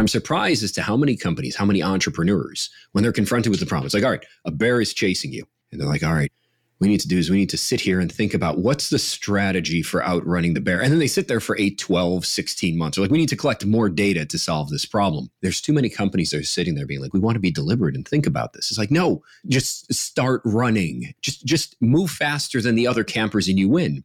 I'm surprised as to how many companies, how many entrepreneurs, when they're confronted with the problem, it's like, all right, a bear is chasing you. And they're like, all right, we need to do is we need to sit here and think about what's the strategy for outrunning the bear. And then they sit there for 8, 12, 16 months. They're like, we need to collect more data to solve this problem. There's too many companies that are sitting there being like, we want to be deliberate and think about this. It's like, no, just start running. Just just move faster than the other campers and you win.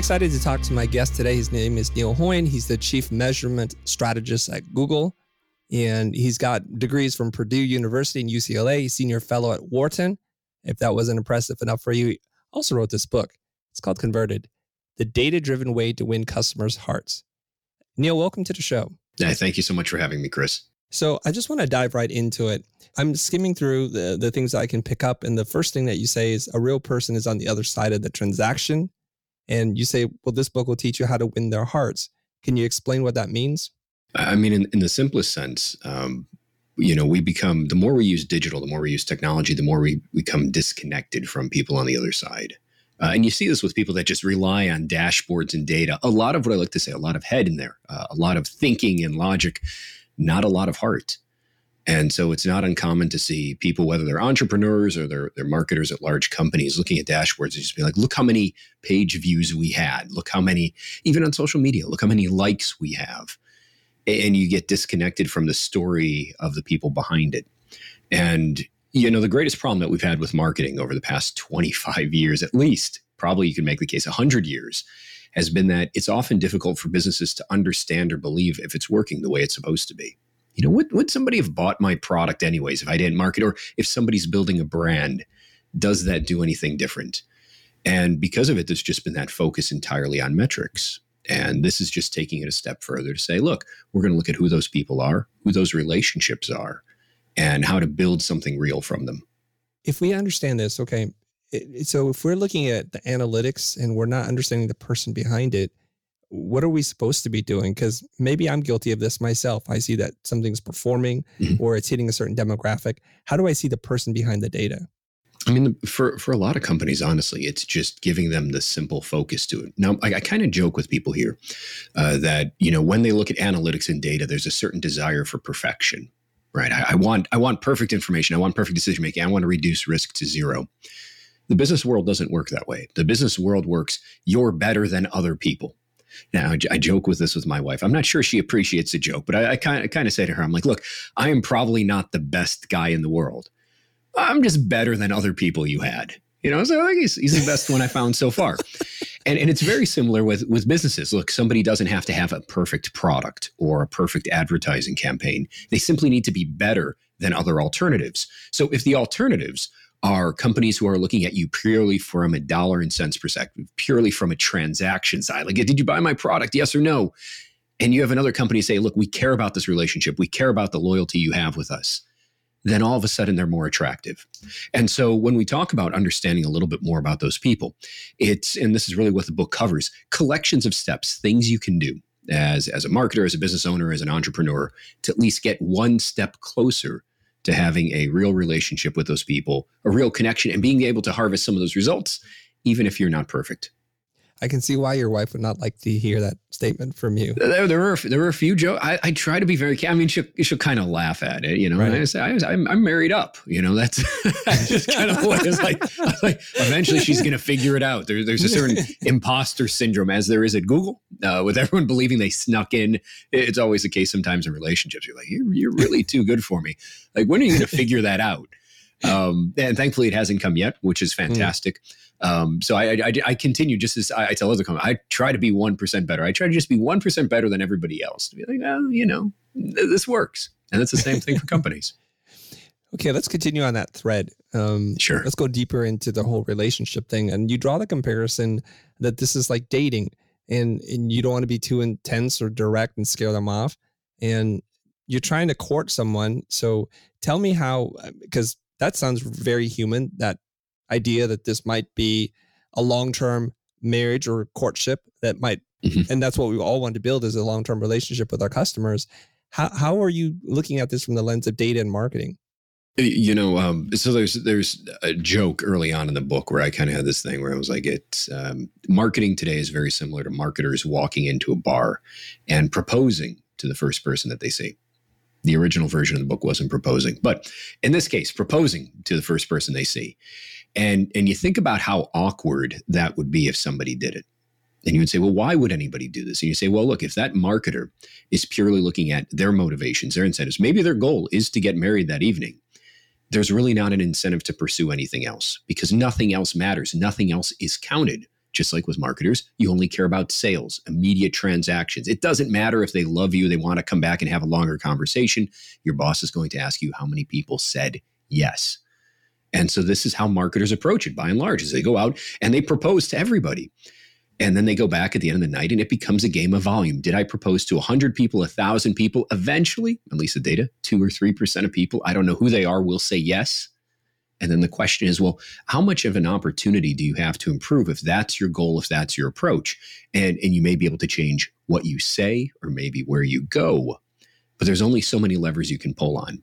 Excited to talk to my guest today. His name is Neil Hoyne. He's the chief measurement strategist at Google, and he's got degrees from Purdue University and UCLA. He's senior fellow at Wharton. If that wasn't impressive enough for you, he also wrote this book. It's called Converted The Data Driven Way to Win Customers' Hearts. Neil, welcome to the show. Yeah, thank you so much for having me, Chris. So I just want to dive right into it. I'm skimming through the, the things that I can pick up. And the first thing that you say is a real person is on the other side of the transaction and you say, well, this book will teach you how to win their hearts. Can you explain what that means? I mean, in, in the simplest sense, um, you know, we become, the more we use digital, the more we use technology, the more we become disconnected from people on the other side. Uh, and you see this with people that just rely on dashboards and data. A lot of what I like to say, a lot of head in there, uh, a lot of thinking and logic, not a lot of heart. And so it's not uncommon to see people, whether they're entrepreneurs or they're, they're marketers at large companies, looking at dashboards and just be like, look how many page views we had. Look how many, even on social media, look how many likes we have. And you get disconnected from the story of the people behind it. And, you know, the greatest problem that we've had with marketing over the past 25 years, at least, probably you can make the case 100 years, has been that it's often difficult for businesses to understand or believe if it's working the way it's supposed to be you know, would, would somebody have bought my product anyways if I didn't market? Or if somebody's building a brand, does that do anything different? And because of it, there's just been that focus entirely on metrics. And this is just taking it a step further to say, look, we're going to look at who those people are, who those relationships are, and how to build something real from them. If we understand this, okay, so if we're looking at the analytics and we're not understanding the person behind it, what are we supposed to be doing? Because maybe I'm guilty of this myself. I see that something's performing mm-hmm. or it's hitting a certain demographic. How do I see the person behind the data? I mean, for for a lot of companies, honestly, it's just giving them the simple focus to it. Now, I, I kind of joke with people here uh, that you know when they look at analytics and data, there's a certain desire for perfection, right? I, I want I want perfect information. I want perfect decision making. I want to reduce risk to zero. The business world doesn't work that way. The business world works. You're better than other people. Now, I joke with this with my wife. I'm not sure she appreciates the joke, but I kind of kind of say to her, I'm like, look, I am probably not the best guy in the world. I'm just better than other people you had. You know, so I think he's, he's the best one I found so far. And, and it's very similar with, with businesses. Look, somebody doesn't have to have a perfect product or a perfect advertising campaign. They simply need to be better than other alternatives. So if the alternatives are companies who are looking at you purely from a dollar and cents perspective, purely from a transaction side. Like, did you buy my product? Yes or no? And you have another company say, look, we care about this relationship. We care about the loyalty you have with us. Then all of a sudden they're more attractive. And so when we talk about understanding a little bit more about those people, it's, and this is really what the book covers collections of steps, things you can do as, as a marketer, as a business owner, as an entrepreneur to at least get one step closer to having a real relationship with those people, a real connection, and being able to harvest some of those results, even if you're not perfect. I can see why your wife would not like to hear that statement from you. There, there were there were a few jokes. I, I try to be very. I mean, she'll she'll kind of laugh at it, you know. Right. I say I, am I'm married up, you know. That's, just kind of what it's like. like. Eventually, she's going to figure it out. There, there's a certain imposter syndrome, as there is at Google, uh, with everyone believing they snuck in. It's always the case sometimes in relationships. You're like, you're, you're really too good for me. Like, when are you going to figure that out? Um, and thankfully, it hasn't come yet, which is hmm. fantastic. Mm. Um, so I, I, I, continue just as I, I tell other companies, I try to be 1% better. I try to just be 1% better than everybody else to be like, oh, you know, this works. And it's the same thing for companies. Okay, let's continue on that thread. Um, sure. Let's go deeper into the whole relationship thing. And you draw the comparison that this is like dating, and, and you don't want to be too intense or direct and scare them off. And you're trying to court someone. So tell me how, because that sounds very human. That idea that this might be a long term marriage or courtship that might, mm-hmm. and that's what we all want to build is a long term relationship with our customers. How, how are you looking at this from the lens of data and marketing? You know, um, so there's there's a joke early on in the book where I kind of had this thing where I was like, it's um, marketing today is very similar to marketers walking into a bar and proposing to the first person that they see. The original version of the book wasn't proposing, but in this case, proposing to the first person they see. And and you think about how awkward that would be if somebody did it. And you would say, well, why would anybody do this? And you say, well, look, if that marketer is purely looking at their motivations, their incentives, maybe their goal is to get married that evening, there's really not an incentive to pursue anything else because nothing else matters. Nothing else is counted. Just like with marketers, you only care about sales, immediate transactions. It doesn't matter if they love you, they want to come back and have a longer conversation. Your boss is going to ask you how many people said yes. And so this is how marketers approach it by and large, is they go out and they propose to everybody. And then they go back at the end of the night and it becomes a game of volume. Did I propose to 100 people, 1,000 people? Eventually, at least the data, 2 or 3% of people, I don't know who they are, will say yes. And then the question is, well, how much of an opportunity do you have to improve if that's your goal, if that's your approach? And, and you may be able to change what you say or maybe where you go. But there's only so many levers you can pull on.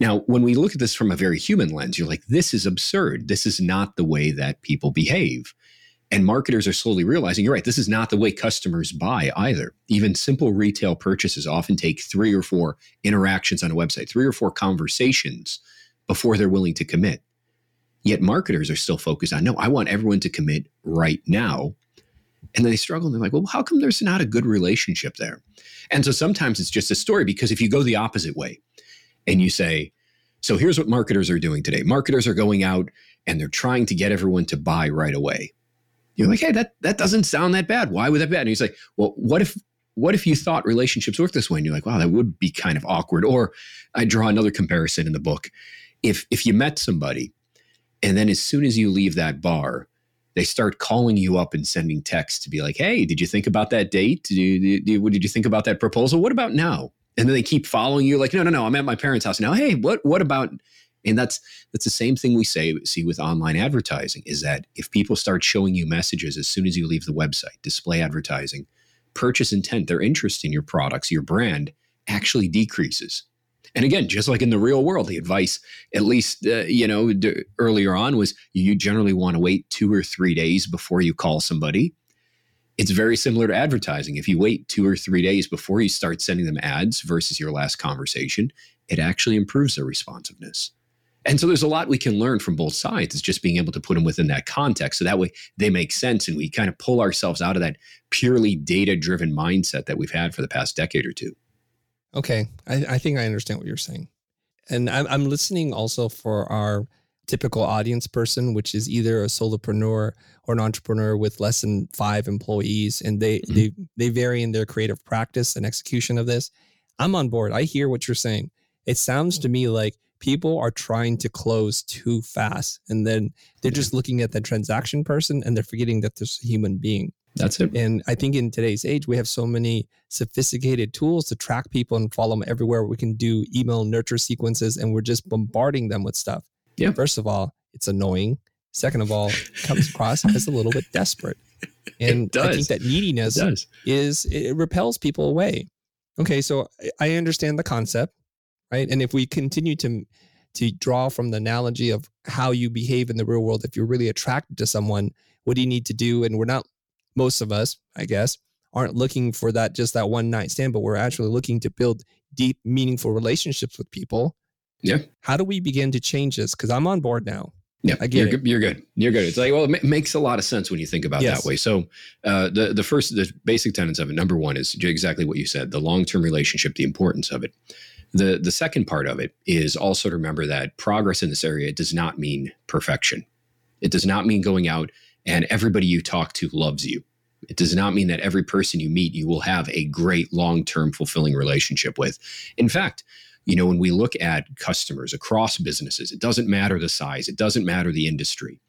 Now, when we look at this from a very human lens, you're like, this is absurd. This is not the way that people behave. And marketers are slowly realizing, you're right, this is not the way customers buy either. Even simple retail purchases often take three or four interactions on a website, three or four conversations before they're willing to commit. Yet marketers are still focused on, no, I want everyone to commit right now. And then they struggle and they're like, well, how come there's not a good relationship there? And so sometimes it's just a story because if you go the opposite way and you say, so here's what marketers are doing today marketers are going out and they're trying to get everyone to buy right away. You're like, hey, that that doesn't sound that bad. Why would that be bad? And he's like, well, what if what if you thought relationships work this way? And you're like, wow, that would be kind of awkward. Or I draw another comparison in the book. If if you met somebody, and then as soon as you leave that bar, they start calling you up and sending texts to be like, hey, did you think about that date? Did you, did, what did you think about that proposal? What about now? And then they keep following you, like, no, no, no, I'm at my parents' house now. Hey, what what about and that's that's the same thing we say see with online advertising is that if people start showing you messages as soon as you leave the website, display advertising, purchase intent, their interest in your products, your brand actually decreases. And again, just like in the real world, the advice, at least uh, you know d- earlier on, was you generally want to wait two or three days before you call somebody. It's very similar to advertising. If you wait two or three days before you start sending them ads versus your last conversation, it actually improves their responsiveness. And so there's a lot we can learn from both sides. It's just being able to put them within that context. So that way they make sense and we kind of pull ourselves out of that purely data driven mindset that we've had for the past decade or two. Okay. I, I think I understand what you're saying. And I'm, I'm listening also for our typical audience person, which is either a solopreneur or an entrepreneur with less than five employees. And they, mm-hmm. they, they vary in their creative practice and execution of this. I'm on board. I hear what you're saying. It sounds to me like people are trying to close too fast and then they're just looking at the transaction person and they're forgetting that there's a human being that's it. And i think in today's age we have so many sophisticated tools to track people and follow them everywhere. We can do email nurture sequences and we're just bombarding them with stuff. Yeah. First of all it's annoying. Second of all comes across as a little bit desperate. And i think that neediness it is it repels people away. Okay so i understand the concept right? And if we continue to to draw from the analogy of how you behave in the real world, if you're really attracted to someone, what do you need to do? And we're not most of us, I guess, aren't looking for that just that one night stand, but we're actually looking to build deep, meaningful relationships with people. Yeah. How do we begin to change this? Because I'm on board now. Yeah, I get you're, good, you're good. You're good. It's like, well, it makes a lot of sense when you think about yes. that way. So, uh, the the first, the basic tenets of it. Number one is exactly what you said: the long term relationship, the importance of it. The, the second part of it is also to remember that progress in this area does not mean perfection. It does not mean going out and everybody you talk to loves you. It does not mean that every person you meet you will have a great long term fulfilling relationship with. In fact, you know, when we look at customers across businesses, it doesn't matter the size, it doesn't matter the industry.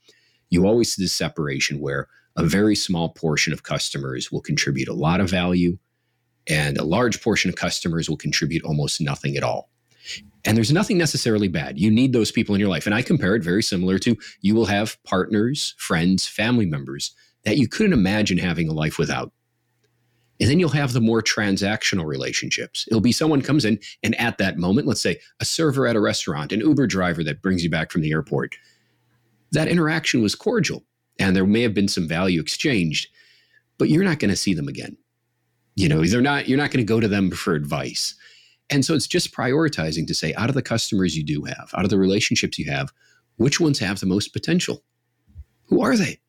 You always see this separation where a very small portion of customers will contribute a lot of value and a large portion of customers will contribute almost nothing at all. And there's nothing necessarily bad. You need those people in your life. And I compare it very similar to you will have partners, friends, family members that you couldn't imagine having a life without. And then you'll have the more transactional relationships. It'll be someone comes in and at that moment, let's say a server at a restaurant, an Uber driver that brings you back from the airport. That interaction was cordial and there may have been some value exchanged, but you're not going to see them again. You know, they're not you're not going to go to them for advice. And so it's just prioritizing to say out of the customers you do have, out of the relationships you have, which ones have the most potential? Who are they?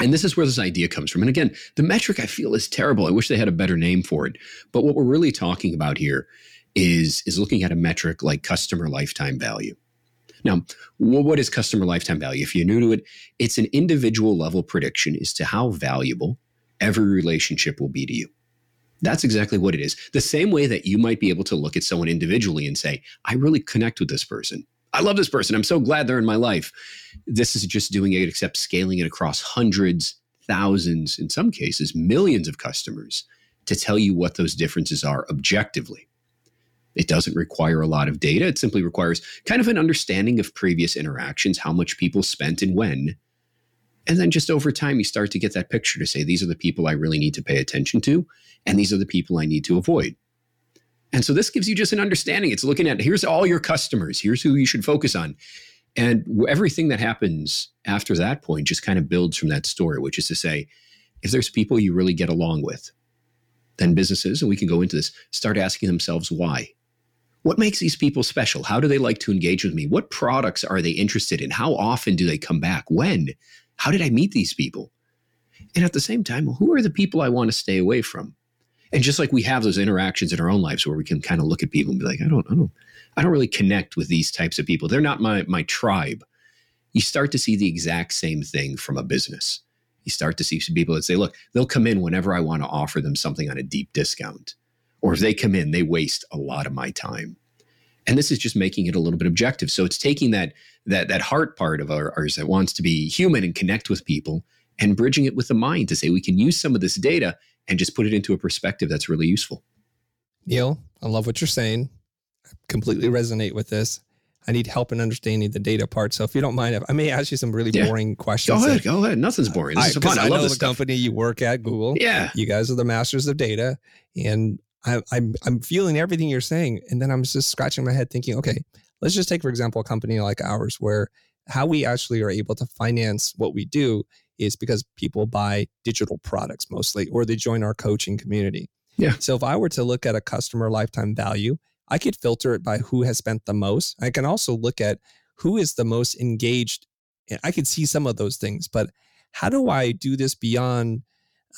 And this is where this idea comes from. And again, the metric I feel is terrible. I wish they had a better name for it. But what we're really talking about here is, is looking at a metric like customer lifetime value. Now, what is customer lifetime value? If you're new to it, it's an individual level prediction as to how valuable every relationship will be to you. That's exactly what it is. The same way that you might be able to look at someone individually and say, I really connect with this person. I love this person. I'm so glad they're in my life. This is just doing it, except scaling it across hundreds, thousands, in some cases, millions of customers to tell you what those differences are objectively. It doesn't require a lot of data. It simply requires kind of an understanding of previous interactions, how much people spent and when. And then just over time, you start to get that picture to say, these are the people I really need to pay attention to, and these are the people I need to avoid. And so this gives you just an understanding. It's looking at here's all your customers, here's who you should focus on. And everything that happens after that point just kind of builds from that story, which is to say, if there's people you really get along with, then businesses, and we can go into this, start asking themselves why. What makes these people special? How do they like to engage with me? What products are they interested in? How often do they come back? When? How did I meet these people? And at the same time, who are the people I want to stay away from? And just like we have those interactions in our own lives where we can kind of look at people and be like, I don't, I don't, I don't really connect with these types of people. They're not my my tribe. You start to see the exact same thing from a business. You start to see some people that say, look, they'll come in whenever I want to offer them something on a deep discount. Or if they come in, they waste a lot of my time. And this is just making it a little bit objective. So it's taking that that that heart part of ours that wants to be human and connect with people and bridging it with the mind to say we can use some of this data and just put it into a perspective that's really useful. Neil, I love what you're saying. I completely resonate with this. I need help in understanding the data part. So if you don't mind, I may ask you some really yeah. boring questions. Go ahead. Go ahead. Nothing's boring. This I, is fun. I, I love the stuff. company you work at, Google. Yeah. You guys are the masters of data. And I, I'm, I'm feeling everything you're saying. And then I'm just scratching my head thinking, okay, let's just take, for example, a company like ours where how we actually are able to finance what we do is because people buy digital products mostly, or they join our coaching community. Yeah. So if I were to look at a customer lifetime value, I could filter it by who has spent the most. I can also look at who is the most engaged. I could see some of those things, but how do I do this beyond,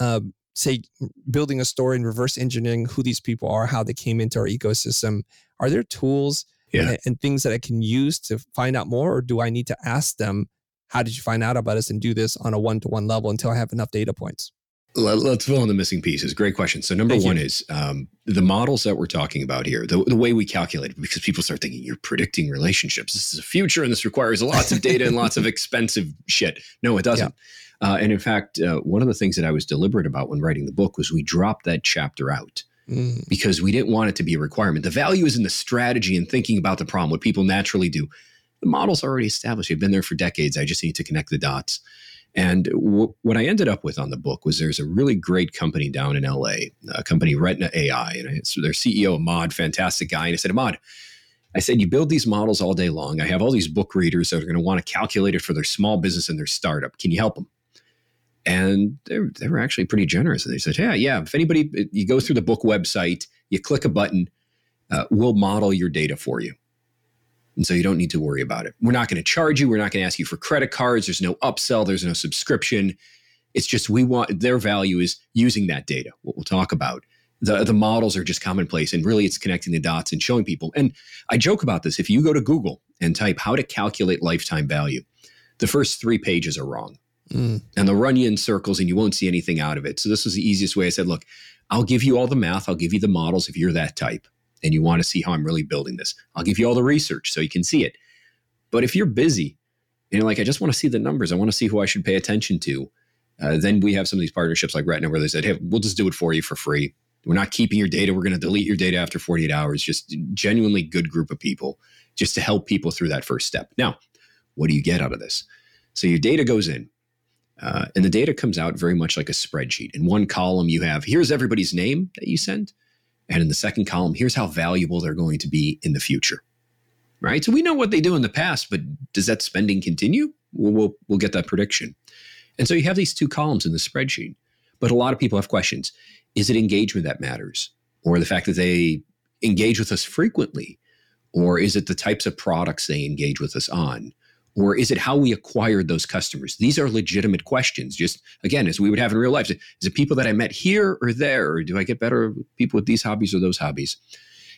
um, say, building a story and reverse engineering who these people are, how they came into our ecosystem? Are there tools yeah. and, and things that I can use to find out more, or do I need to ask them how did you find out about us and do this on a one to one level until I have enough data points? Let's fill in the missing pieces. Great question. So, number Thank one you. is um, the models that we're talking about here, the, the way we calculate it, because people start thinking you're predicting relationships. This is a future and this requires lots of data and lots of expensive shit. No, it doesn't. Yeah. Uh, and in fact, uh, one of the things that I was deliberate about when writing the book was we dropped that chapter out mm. because we didn't want it to be a requirement. The value is in the strategy and thinking about the problem, what people naturally do the model's already established. They've been there for decades. I just need to connect the dots. And w- what I ended up with on the book was there's a really great company down in LA, a company Retina AI, and so their CEO Ahmad, fantastic guy. And I said, Ahmad, I said, you build these models all day long. I have all these book readers that are going to want to calculate it for their small business and their startup. Can you help them? And they they were actually pretty generous. And they said, yeah, yeah. If anybody, you go through the book website, you click a button, uh, we'll model your data for you. And so you don't need to worry about it. We're not going to charge you. We're not going to ask you for credit cards. There's no upsell. There's no subscription. It's just we want their value is using that data, what we'll talk about. The, the models are just commonplace and really it's connecting the dots and showing people. And I joke about this. If you go to Google and type how to calculate lifetime value, the first three pages are wrong. Mm. And they'll run you in circles and you won't see anything out of it. So this was the easiest way. I said, look, I'll give you all the math. I'll give you the models if you're that type and you want to see how I'm really building this, I'll give you all the research so you can see it. But if you're busy and you're like, I just want to see the numbers, I want to see who I should pay attention to, uh, then we have some of these partnerships like Retina where they said, hey, we'll just do it for you for free. We're not keeping your data. We're going to delete your data after 48 hours. Just genuinely good group of people just to help people through that first step. Now, what do you get out of this? So your data goes in, uh, and the data comes out very much like a spreadsheet. In one column, you have here's everybody's name that you sent. And in the second column, here's how valuable they're going to be in the future. Right. So we know what they do in the past, but does that spending continue? We'll, we'll, we'll get that prediction. And so you have these two columns in the spreadsheet. But a lot of people have questions. Is it engagement that matters? Or the fact that they engage with us frequently? Or is it the types of products they engage with us on? Or is it how we acquired those customers? These are legitimate questions. Just again, as we would have in real life, is it people that I met here or there? Or do I get better people with these hobbies or those hobbies?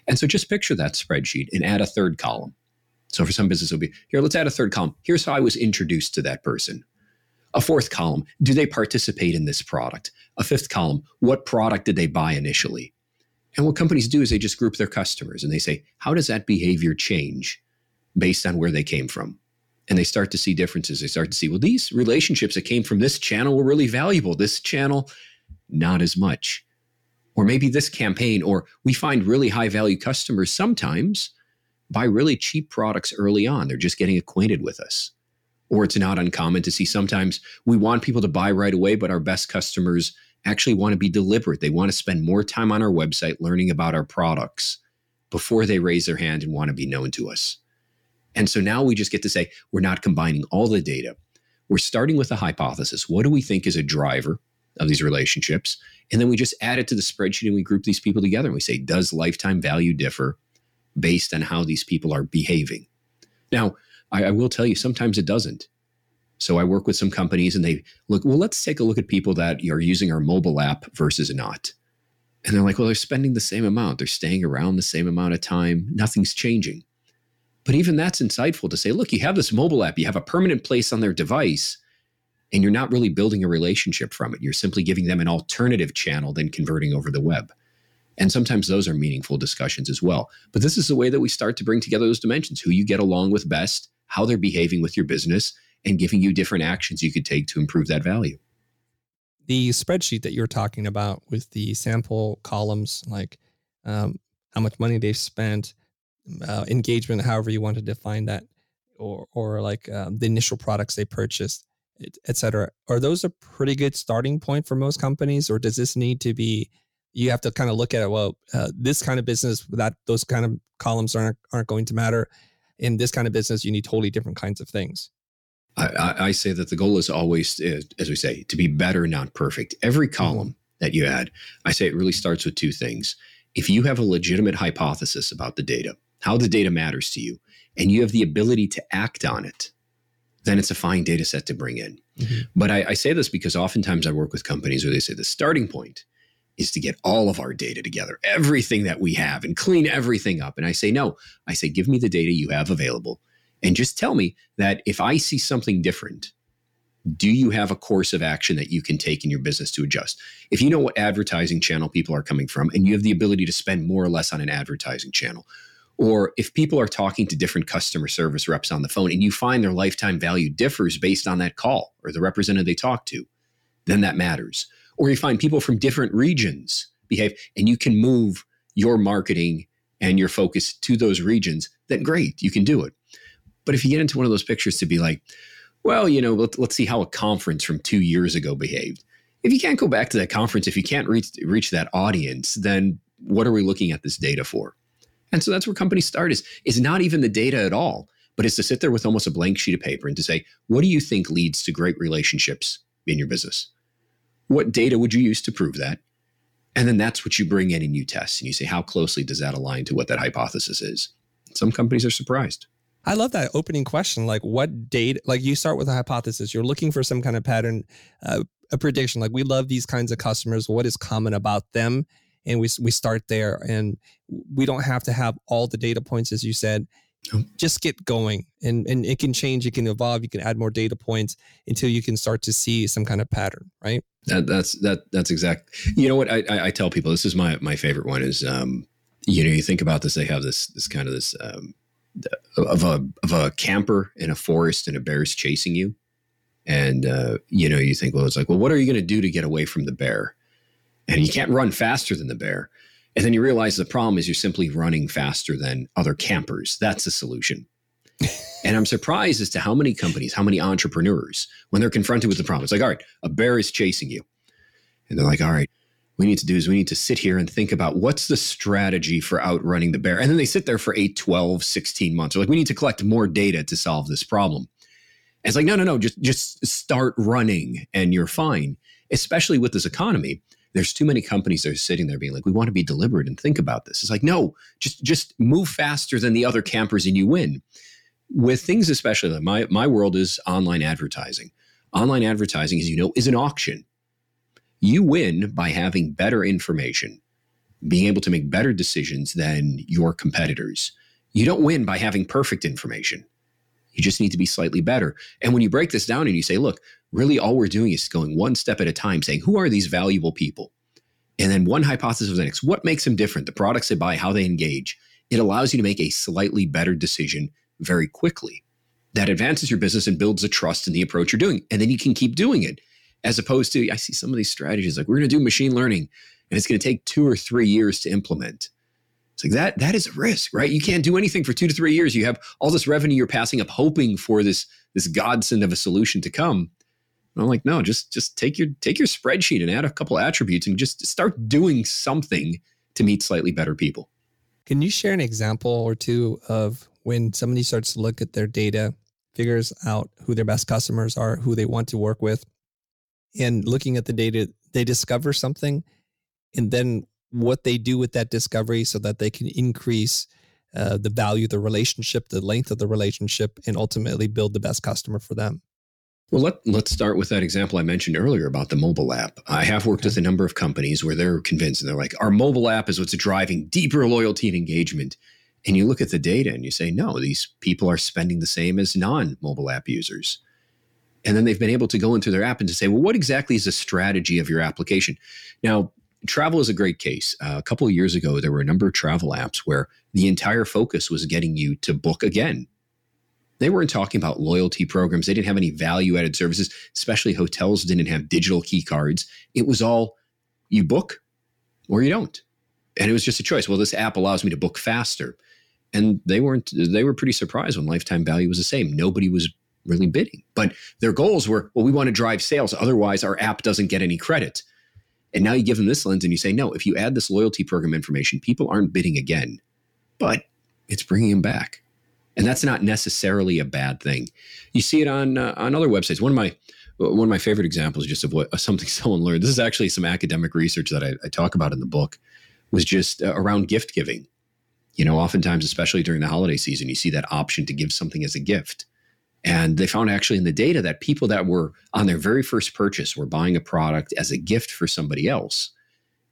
And so just picture that spreadsheet and add a third column. So for some business, it'll be here, let's add a third column. Here's how I was introduced to that person. A fourth column, do they participate in this product? A fifth column, what product did they buy initially? And what companies do is they just group their customers and they say, how does that behavior change based on where they came from? And they start to see differences. They start to see, well, these relationships that came from this channel were really valuable. This channel, not as much. Or maybe this campaign, or we find really high value customers sometimes buy really cheap products early on. They're just getting acquainted with us. Or it's not uncommon to see sometimes we want people to buy right away, but our best customers actually want to be deliberate. They want to spend more time on our website learning about our products before they raise their hand and want to be known to us. And so now we just get to say we're not combining all the data. We're starting with a hypothesis. What do we think is a driver of these relationships? And then we just add it to the spreadsheet and we group these people together and we say, does lifetime value differ based on how these people are behaving? Now, I, I will tell you, sometimes it doesn't. So I work with some companies and they look, well, let's take a look at people that are using our mobile app versus not. And they're like, well, they're spending the same amount. They're staying around the same amount of time. Nothing's changing. But even that's insightful to say, look, you have this mobile app, you have a permanent place on their device, and you're not really building a relationship from it. You're simply giving them an alternative channel than converting over the web. And sometimes those are meaningful discussions as well. But this is the way that we start to bring together those dimensions who you get along with best, how they're behaving with your business, and giving you different actions you could take to improve that value. The spreadsheet that you're talking about with the sample columns, like um, how much money they've spent, uh, engagement, however you want to define that, or or like um, the initial products they purchased, etc. Are those a pretty good starting point for most companies, or does this need to be? You have to kind of look at it. Well, uh, this kind of business that those kind of columns aren't aren't going to matter. In this kind of business, you need totally different kinds of things. I, I, say that the goal is always, uh, as we say, to be better, not perfect. Every mm-hmm. column that you add, I say it really starts with two things. If you have a legitimate hypothesis about the data, how the data matters to you, and you have the ability to act on it, then it's a fine data set to bring in. Mm-hmm. But I, I say this because oftentimes I work with companies where they say the starting point is to get all of our data together, everything that we have, and clean everything up. And I say, no, I say, give me the data you have available. And just tell me that if I see something different, do you have a course of action that you can take in your business to adjust? If you know what advertising channel people are coming from and you have the ability to spend more or less on an advertising channel, or if people are talking to different customer service reps on the phone and you find their lifetime value differs based on that call or the representative they talk to, then that matters. Or you find people from different regions behave and you can move your marketing and your focus to those regions, then great, you can do it. But if you get into one of those pictures to be like, well, you know, let, us see how a conference from two years ago behaved. If you can't go back to that conference, if you can't reach reach that audience, then what are we looking at this data for? And so that's where companies start is, is not even the data at all, but it's to sit there with almost a blank sheet of paper and to say, what do you think leads to great relationships in your business? What data would you use to prove that? And then that's what you bring in and you test and you say, how closely does that align to what that hypothesis is? Some companies are surprised. I love that opening question. Like, what data? Like, you start with a hypothesis. You're looking for some kind of pattern, uh, a prediction. Like, we love these kinds of customers. What is common about them? And we we start there and we don't have to have all the data points as you said. Just get going and and it can change it can evolve you can add more data points until you can start to see some kind of pattern right? That, that's that that's exact you know what I, I, I tell people this is my my favorite one is um you know you think about this they have this this kind of this um of a of a camper in a forest and a bear's chasing you. And uh you know you think well it's like well what are you going to do to get away from the bear and you can't run faster than the bear. And then you realize the problem is you're simply running faster than other campers. That's the solution. and I'm surprised as to how many companies, how many entrepreneurs, when they're confronted with the problem, it's like, all right, a bear is chasing you. And they're like, all right, we need to do is we need to sit here and think about what's the strategy for outrunning the bear. And then they sit there for 8, 12, 16 months. They're like, we need to collect more data to solve this problem. And it's like, no, no, no, just just start running and you're fine. Especially with this economy. There's too many companies that are sitting there being like, we want to be deliberate and think about this. It's like, no, just just move faster than the other campers and you win. With things especially my my world is online advertising. Online advertising, as you know, is an auction you win by having better information, being able to make better decisions than your competitors. You don't win by having perfect information. You just need to be slightly better. And when you break this down and you say, look, really all we're doing is going one step at a time, saying, who are these valuable people? And then one hypothesis of the next. What makes them different? The products they buy, how they engage. It allows you to make a slightly better decision very quickly. That advances your business and builds a trust in the approach you're doing. And then you can keep doing it as opposed to I see some of these strategies like we're going to do machine learning and it's going to take two or three years to implement. It's like that that is a risk, right? You can't do anything for two to three years. You have all this revenue you're passing up, hoping for this this godsend of a solution to come. And I'm like, no, just just take your take your spreadsheet and add a couple attributes and just start doing something to meet slightly better people. Can you share an example or two of when somebody starts to look at their data, figures out who their best customers are, who they want to work with, and looking at the data, they discover something, and then what they do with that discovery so that they can increase uh, the value of the relationship, the length of the relationship, and ultimately build the best customer for them. Well, let, let's start with that example I mentioned earlier about the mobile app. I have worked with a number of companies where they're convinced and they're like, our mobile app is what's driving deeper loyalty and engagement. And you look at the data and you say, no, these people are spending the same as non mobile app users. And then they've been able to go into their app and to say, well, what exactly is the strategy of your application? Now, travel is a great case. Uh, a couple of years ago, there were a number of travel apps where the entire focus was getting you to book again. They weren't talking about loyalty programs. They didn't have any value added services, especially hotels didn't have digital key cards. It was all you book or you don't. And it was just a choice. Well, this app allows me to book faster. And they weren't, they were pretty surprised when lifetime value was the same. Nobody was really bidding. But their goals were, well, we want to drive sales. Otherwise, our app doesn't get any credit. And now you give them this lens and you say, no, if you add this loyalty program information, people aren't bidding again, but it's bringing them back. And that's not necessarily a bad thing. You see it on uh, on other websites. One of my one of my favorite examples, just of what something someone learned. This is actually some academic research that I, I talk about in the book. Was just uh, around gift giving. You know, oftentimes, especially during the holiday season, you see that option to give something as a gift. And they found actually in the data that people that were on their very first purchase were buying a product as a gift for somebody else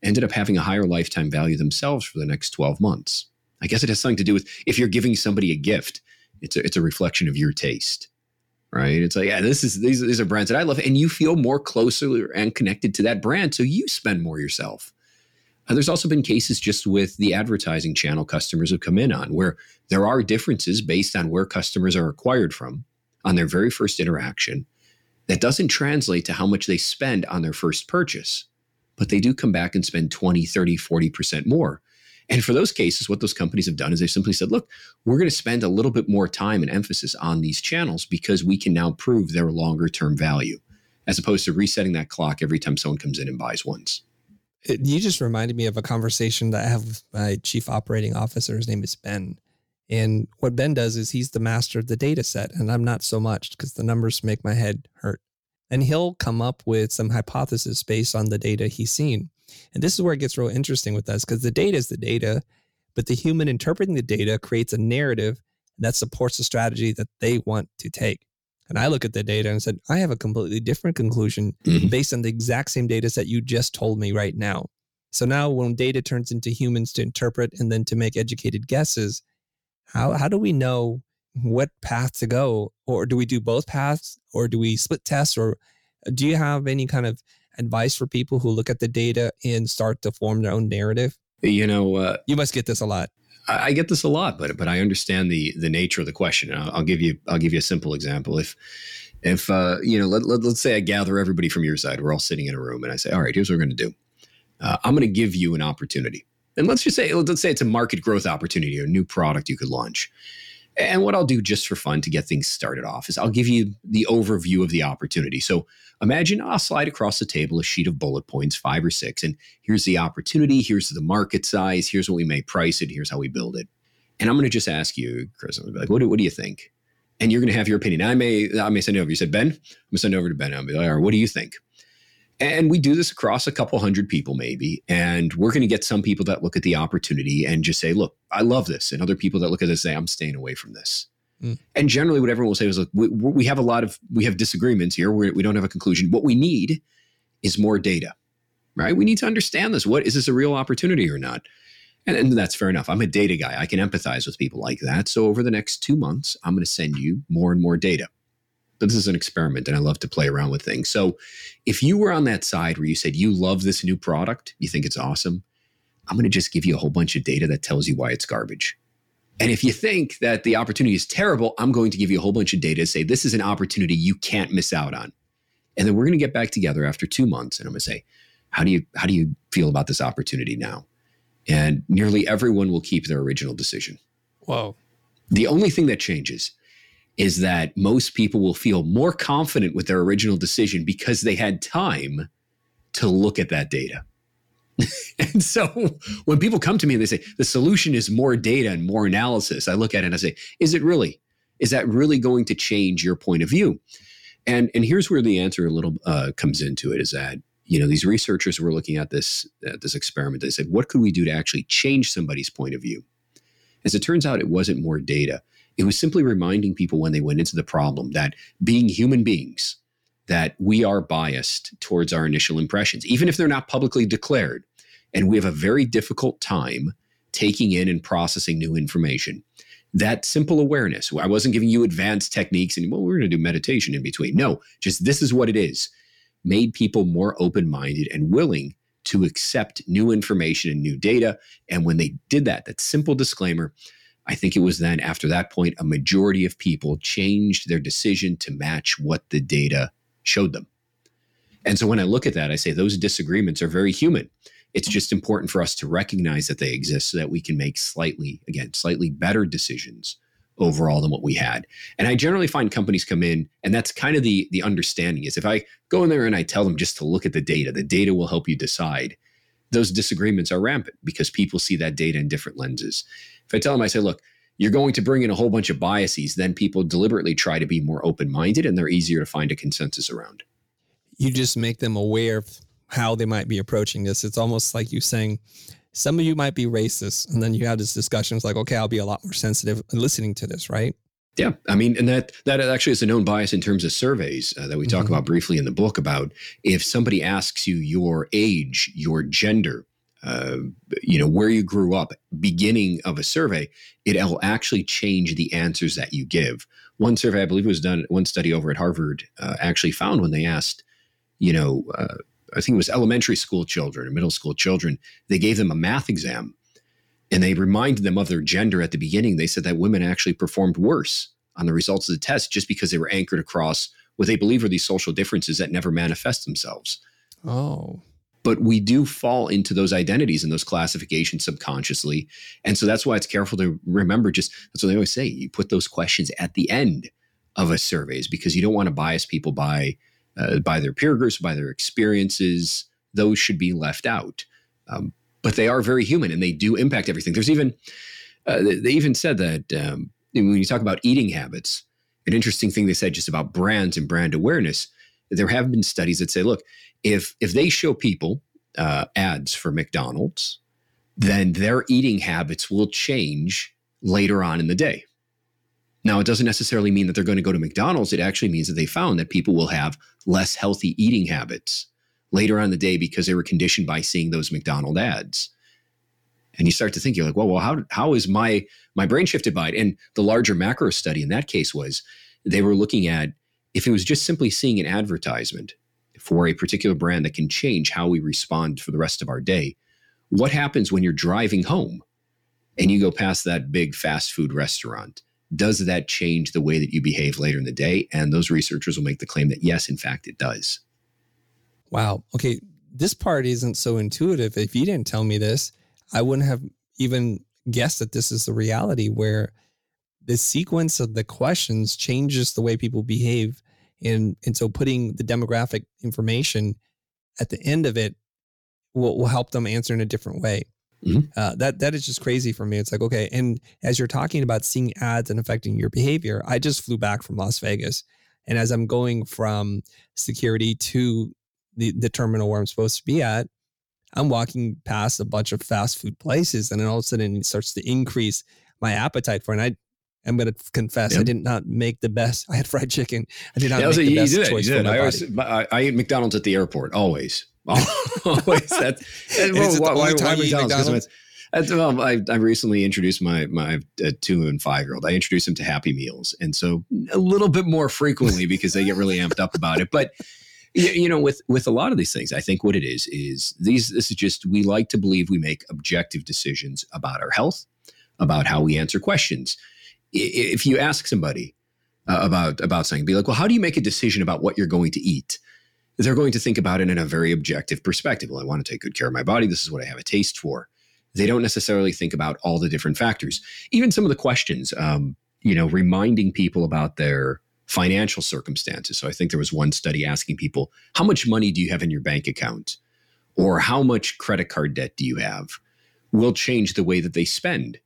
ended up having a higher lifetime value themselves for the next 12 months. I guess it has something to do with if you're giving somebody a gift, it's a, it's a reflection of your taste, right? It's like, yeah, this is these, these are brands that I love, and you feel more closer and connected to that brand, so you spend more yourself. Uh, there's also been cases just with the advertising channel customers have come in on where there are differences based on where customers are acquired from on their very first interaction that doesn't translate to how much they spend on their first purchase, but they do come back and spend 20, 30, 40% more. And for those cases, what those companies have done is they've simply said, look, we're going to spend a little bit more time and emphasis on these channels because we can now prove their longer term value, as opposed to resetting that clock every time someone comes in and buys once. You just reminded me of a conversation that I have with my chief operating officer. His name is Ben. And what Ben does is he's the master of the data set, and I'm not so much because the numbers make my head hurt. And he'll come up with some hypothesis based on the data he's seen. And this is where it gets real interesting with us because the data is the data, but the human interpreting the data creates a narrative that supports the strategy that they want to take. And I look at the data and said, I have a completely different conclusion mm-hmm. based on the exact same data set you just told me right now. So now when data turns into humans to interpret and then to make educated guesses, how how do we know what path to go? Or do we do both paths? Or do we split tests? Or uh, do you have any kind of advice for people who look at the data and start to form their own narrative? You know uh, you must get this a lot. I, I, get this a lot but but i understand the the nature of the question. I'll, I'll give you i'll give you a simple example. If if uh, you know let, let, let's say i gather everybody from your side we're all sitting in a room and i say all right here's what we're going to do. Uh, I'm going to give you an opportunity. And let's just say, let's say it's a market growth opportunity or a new product you could launch. And what I'll do just for fun to get things started off is I'll give you the overview of the opportunity. So imagine I'll slide across the table a sheet of bullet points, five or six, and here's the opportunity, here's the market size, here's what we may price it, here's how we build it. And I'm going to just ask you, Chris, I'm like, what do, what do you think? And you're going to have your opinion. I may, I may send it over. You said, Ben, I'm going to send it over to Ben. I'll be like, all right, what do you think? And we do this across a couple hundred people, maybe. And we're going to get some people that look at the opportunity and just say, look, I love this. And other people that look at this say, I'm staying away from this. Mm. And generally, what everyone will say is, look, we, we, have a lot of, we have disagreements here. We're, we do not have a conclusion. What we need is more data, right? We need to understand this. What is this a real opportunity or not? And, and that's fair enough. I'm a data guy. I can empathize with people like that. So over the next two months, I'm going to send you more and more data this is an experiment and I love to play around with things. So if you were on that side where you said you love this new product, you think it's awesome, I'm going to just give you a whole bunch of data that tells you why it's garbage. And if you think that the opportunity is terrible, I'm going to give you a whole bunch of data to say this is an opportunity you can't miss out on. And then we're going to get back together after 2 months and I'm going to say, how do you how do you feel about this opportunity now? And nearly everyone will keep their original decision. Whoa. The only thing that changes is that most people will feel more confident with their original decision because they had time to look at that data. and so when people come to me and they say the solution is more data and more analysis, I look at it and I say, is it really? Is that really going to change your point of view? And and here's where the answer a little uh, comes into it is that you know these researchers were looking at this at this experiment. They said, what could we do to actually change somebody's point of view? As it turns out, it wasn't more data. It was simply reminding people when they went into the problem that being human beings, that we are biased towards our initial impressions, even if they're not publicly declared. And we have a very difficult time taking in and processing new information. That simple awareness, I wasn't giving you advanced techniques and, well, we're going to do meditation in between. No, just this is what it is, made people more open minded and willing to accept new information and new data. And when they did that, that simple disclaimer, I think it was then after that point, a majority of people changed their decision to match what the data showed them. And so when I look at that, I say those disagreements are very human. It's just important for us to recognize that they exist so that we can make slightly, again, slightly better decisions overall than what we had. And I generally find companies come in, and that's kind of the the understanding is if I go in there and I tell them just to look at the data, the data will help you decide. Those disagreements are rampant because people see that data in different lenses. If I tell them, I say, look, you're going to bring in a whole bunch of biases, then people deliberately try to be more open minded and they're easier to find a consensus around. You just make them aware of how they might be approaching this. It's almost like you saying, some of you might be racist. And then you have this discussion. It's like, okay, I'll be a lot more sensitive listening to this, right? Yeah, I mean, and that that actually is a known bias in terms of surveys uh, that we talk mm-hmm. about briefly in the book. About if somebody asks you your age, your gender, uh, you know where you grew up beginning of a survey it'll actually change the answers that you give. One survey i believe was done one study over at harvard uh, actually found when they asked you know uh, i think it was elementary school children or middle school children they gave them a math exam and they reminded them of their gender at the beginning. They said that women actually performed worse on the results of the test just because they were anchored across what they believe are these social differences that never manifest themselves. Oh but we do fall into those identities and those classifications subconsciously. And so that's why it's careful to remember just that's what they always say you put those questions at the end of a surveys because you don't want to bias people by uh, by their peer groups, by their experiences. Those should be left out. Um, but they are very human and they do impact everything. There's even uh, they even said that um, when you talk about eating habits, an interesting thing they said just about brands and brand awareness. There have been studies that say, look, if if they show people uh, ads for McDonald's, then their eating habits will change later on in the day. Now, it doesn't necessarily mean that they're going to go to McDonald's. It actually means that they found that people will have less healthy eating habits later on in the day because they were conditioned by seeing those McDonald ads. And you start to think, you're like, well, well, how, how is my my brain shifted by it? And the larger macro study in that case was they were looking at if it was just simply seeing an advertisement for a particular brand that can change how we respond for the rest of our day. What happens when you're driving home and you go past that big fast food restaurant? Does that change the way that you behave later in the day? And those researchers will make the claim that yes, in fact, it does. Wow. Okay. this part isn't so intuitive. If you didn't tell me this, I wouldn't have even guessed that this is the reality where the sequence of the questions changes the way people behave. And, and so putting the demographic information at the end of it will, will help them answer in a different way. Mm-hmm. Uh, that that is just crazy for me. It's like okay, and as you're talking about seeing ads and affecting your behavior, I just flew back from Las Vegas, and as I'm going from security to the, the terminal where I'm supposed to be at, I'm walking past a bunch of fast food places, and then all of a sudden it starts to increase my appetite for it. And I am going to confess, yep. I did not make the best. I had fried chicken. I did not yeah, make the best did, choice for my I, always, I, I eat McDonald's at the airport always. always. That's, well, why, why, why McDonald's? McDonald's? well, I, I recently introduced my my uh, two and five year old. I introduced them to Happy Meals, and so a little bit more frequently because they get really amped up about it. But you know, with with a lot of these things, I think what it is is these. This is just we like to believe we make objective decisions about our health, about how we answer questions. If you ask somebody uh, about about something, be like, well, how do you make a decision about what you're going to eat? They're going to think about it in a very objective perspective. Well, I want to take good care of my body. This is what I have a taste for. They don't necessarily think about all the different factors. Even some of the questions, um, you know, reminding people about their financial circumstances. So I think there was one study asking people, how much money do you have in your bank account? Or how much credit card debt do you have? Will change the way that they spend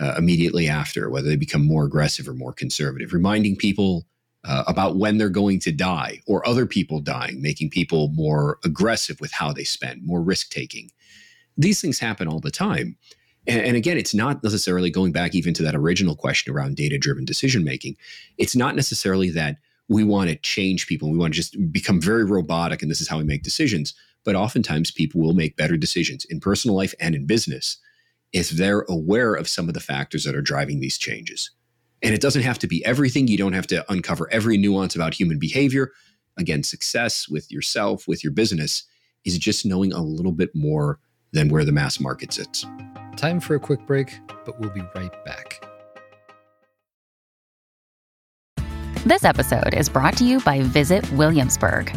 uh, immediately after, whether they become more aggressive or more conservative. Reminding people uh, about when they're going to die or other people dying, making people more aggressive with how they spend, more risk taking. These things happen all the time. And, and again, it's not necessarily going back even to that original question around data driven decision making. It's not necessarily that we want to change people. We want to just become very robotic and this is how we make decisions. But oftentimes people will make better decisions in personal life and in business if they're aware of some of the factors that are driving these changes. And it doesn't have to be everything. You don't have to uncover every nuance about human behavior. Again, success with yourself, with your business, is just knowing a little bit more than where the mass market sits. Time for a quick break, but we'll be right back. This episode is brought to you by Visit Williamsburg.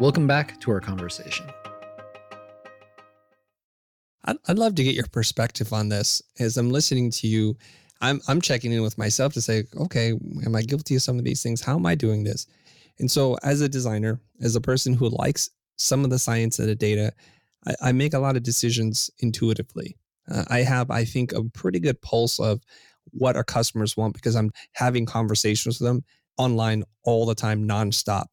Welcome back to our conversation. I'd, love to get your perspective on this. As I'm listening to you, I'm I'm checking in with myself to say, okay, am I guilty of some of these things? How am I doing this? And so, as a designer, as a person who likes some of the science of the data, I, I make a lot of decisions intuitively. Uh, I have, I think, a pretty good pulse of what our customers want because I'm having conversations with them online all the time, nonstop.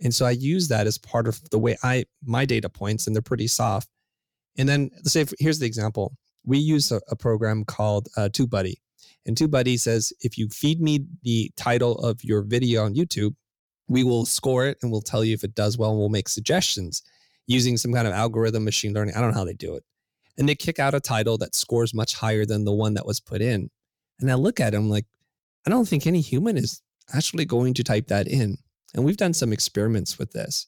And so I use that as part of the way I my data points, and they're pretty soft. And then let's say, here's the example. We use a, a program called uh, TubeBuddy. And TubeBuddy says, if you feed me the title of your video on YouTube, we will score it and we'll tell you if it does well and we'll make suggestions using some kind of algorithm, machine learning. I don't know how they do it. And they kick out a title that scores much higher than the one that was put in. And I look at them like, I don't think any human is actually going to type that in. And we've done some experiments with this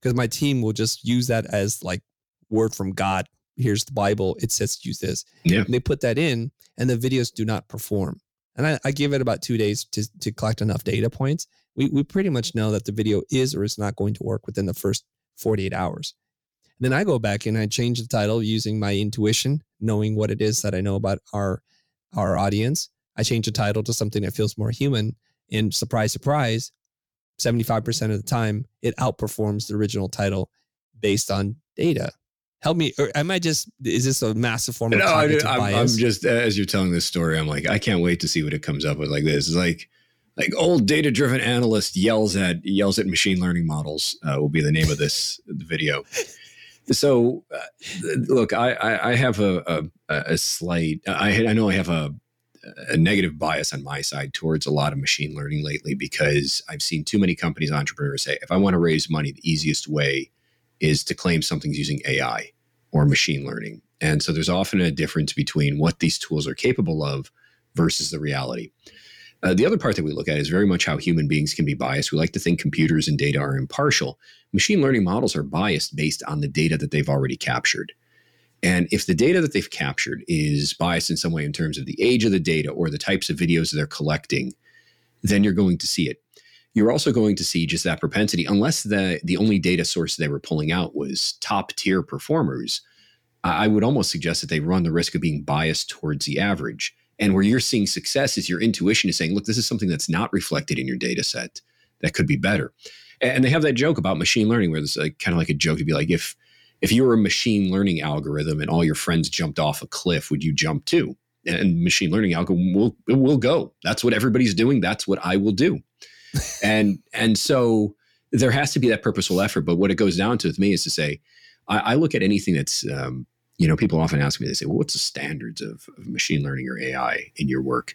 because my team will just use that as like word from God. Here's the Bible. It says use this. Yeah. And they put that in. and the videos do not perform. And I, I give it about two days to, to collect enough data points. We, we pretty much know that the video is or is not going to work within the first 48 hours. And then I go back and I change the title using my intuition, knowing what it is that I know about our our audience. I change the title to something that feels more human. And surprise, surprise, 75% of the time it outperforms the original title based on data. Help me, or am I just, is this a massive form of no, cognitive I, I'm, bias? I'm just, as you're telling this story, I'm like, I can't wait to see what it comes up with like this. It's like, like old data driven analyst yells at yells at machine learning models uh, will be the name of this video so uh, look I, I, I have a, a, a slight I, I know i have a a negative bias on my side towards a lot of machine learning lately because I've seen too many companies, entrepreneurs say, if I want to raise money, the easiest way is to claim something's using AI or machine learning. And so there's often a difference between what these tools are capable of versus the reality. Uh, the other part that we look at is very much how human beings can be biased. We like to think computers and data are impartial. Machine learning models are biased based on the data that they've already captured. And if the data that they've captured is biased in some way in terms of the age of the data or the types of videos that they're collecting, then you're going to see it. You're also going to see just that propensity, unless the the only data source they were pulling out was top tier performers. I would almost suggest that they run the risk of being biased towards the average. And where you're seeing success is your intuition is saying, look, this is something that's not reflected in your data set that could be better. And they have that joke about machine learning where it's like, kind of like a joke to be like, if if you were a machine learning algorithm and all your friends jumped off a cliff, would you jump too? And machine learning algorithm will will go. That's what everybody's doing. That's what I will do. and and so there has to be that purposeful effort. But what it goes down to with me is to say, I, I look at anything that's um, you know, people often ask me, they say, well, what's the standards of, of machine learning or AI in your work?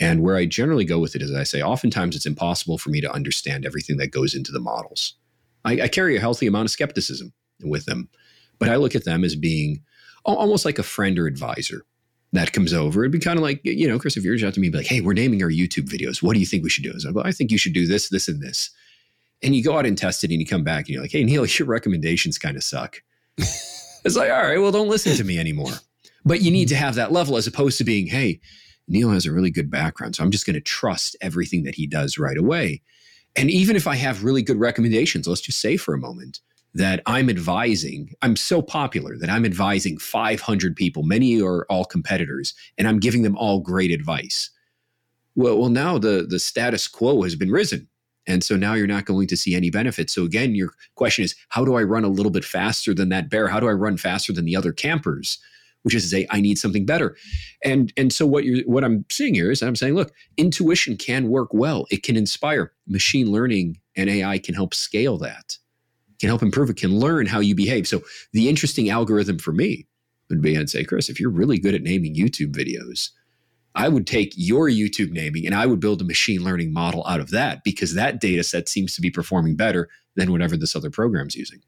And where I generally go with it is I say, oftentimes it's impossible for me to understand everything that goes into the models. I, I carry a healthy amount of skepticism with them. But I look at them as being almost like a friend or advisor that comes over. It'd be kind of like, you know, Chris, if you reach out to me, be like, hey, we're naming our YouTube videos. What do you think we should do? I, well, I think you should do this, this, and this. And you go out and test it and you come back and you're like, hey, Neil, your recommendations kind of suck. it's like, all right, well, don't listen to me anymore. But you need to have that level as opposed to being, hey, Neil has a really good background. So I'm just going to trust everything that he does right away. And even if I have really good recommendations, let's just say for a moment, that I'm advising, I'm so popular that I'm advising 500 people, many are all competitors, and I'm giving them all great advice. Well, well, now the, the status quo has been risen. And so now you're not going to see any benefit. So again, your question is, how do I run a little bit faster than that bear? How do I run faster than the other campers? Which is to say, I need something better. And and so what you're what I'm seeing here is I'm saying, look, intuition can work well. It can inspire. Machine learning and AI can help scale that can help improve it, can learn how you behave. So the interesting algorithm for me would be I'd say, Chris, if you're really good at naming YouTube videos, I would take your YouTube naming and I would build a machine learning model out of that because that data set seems to be performing better than whatever this other program's using.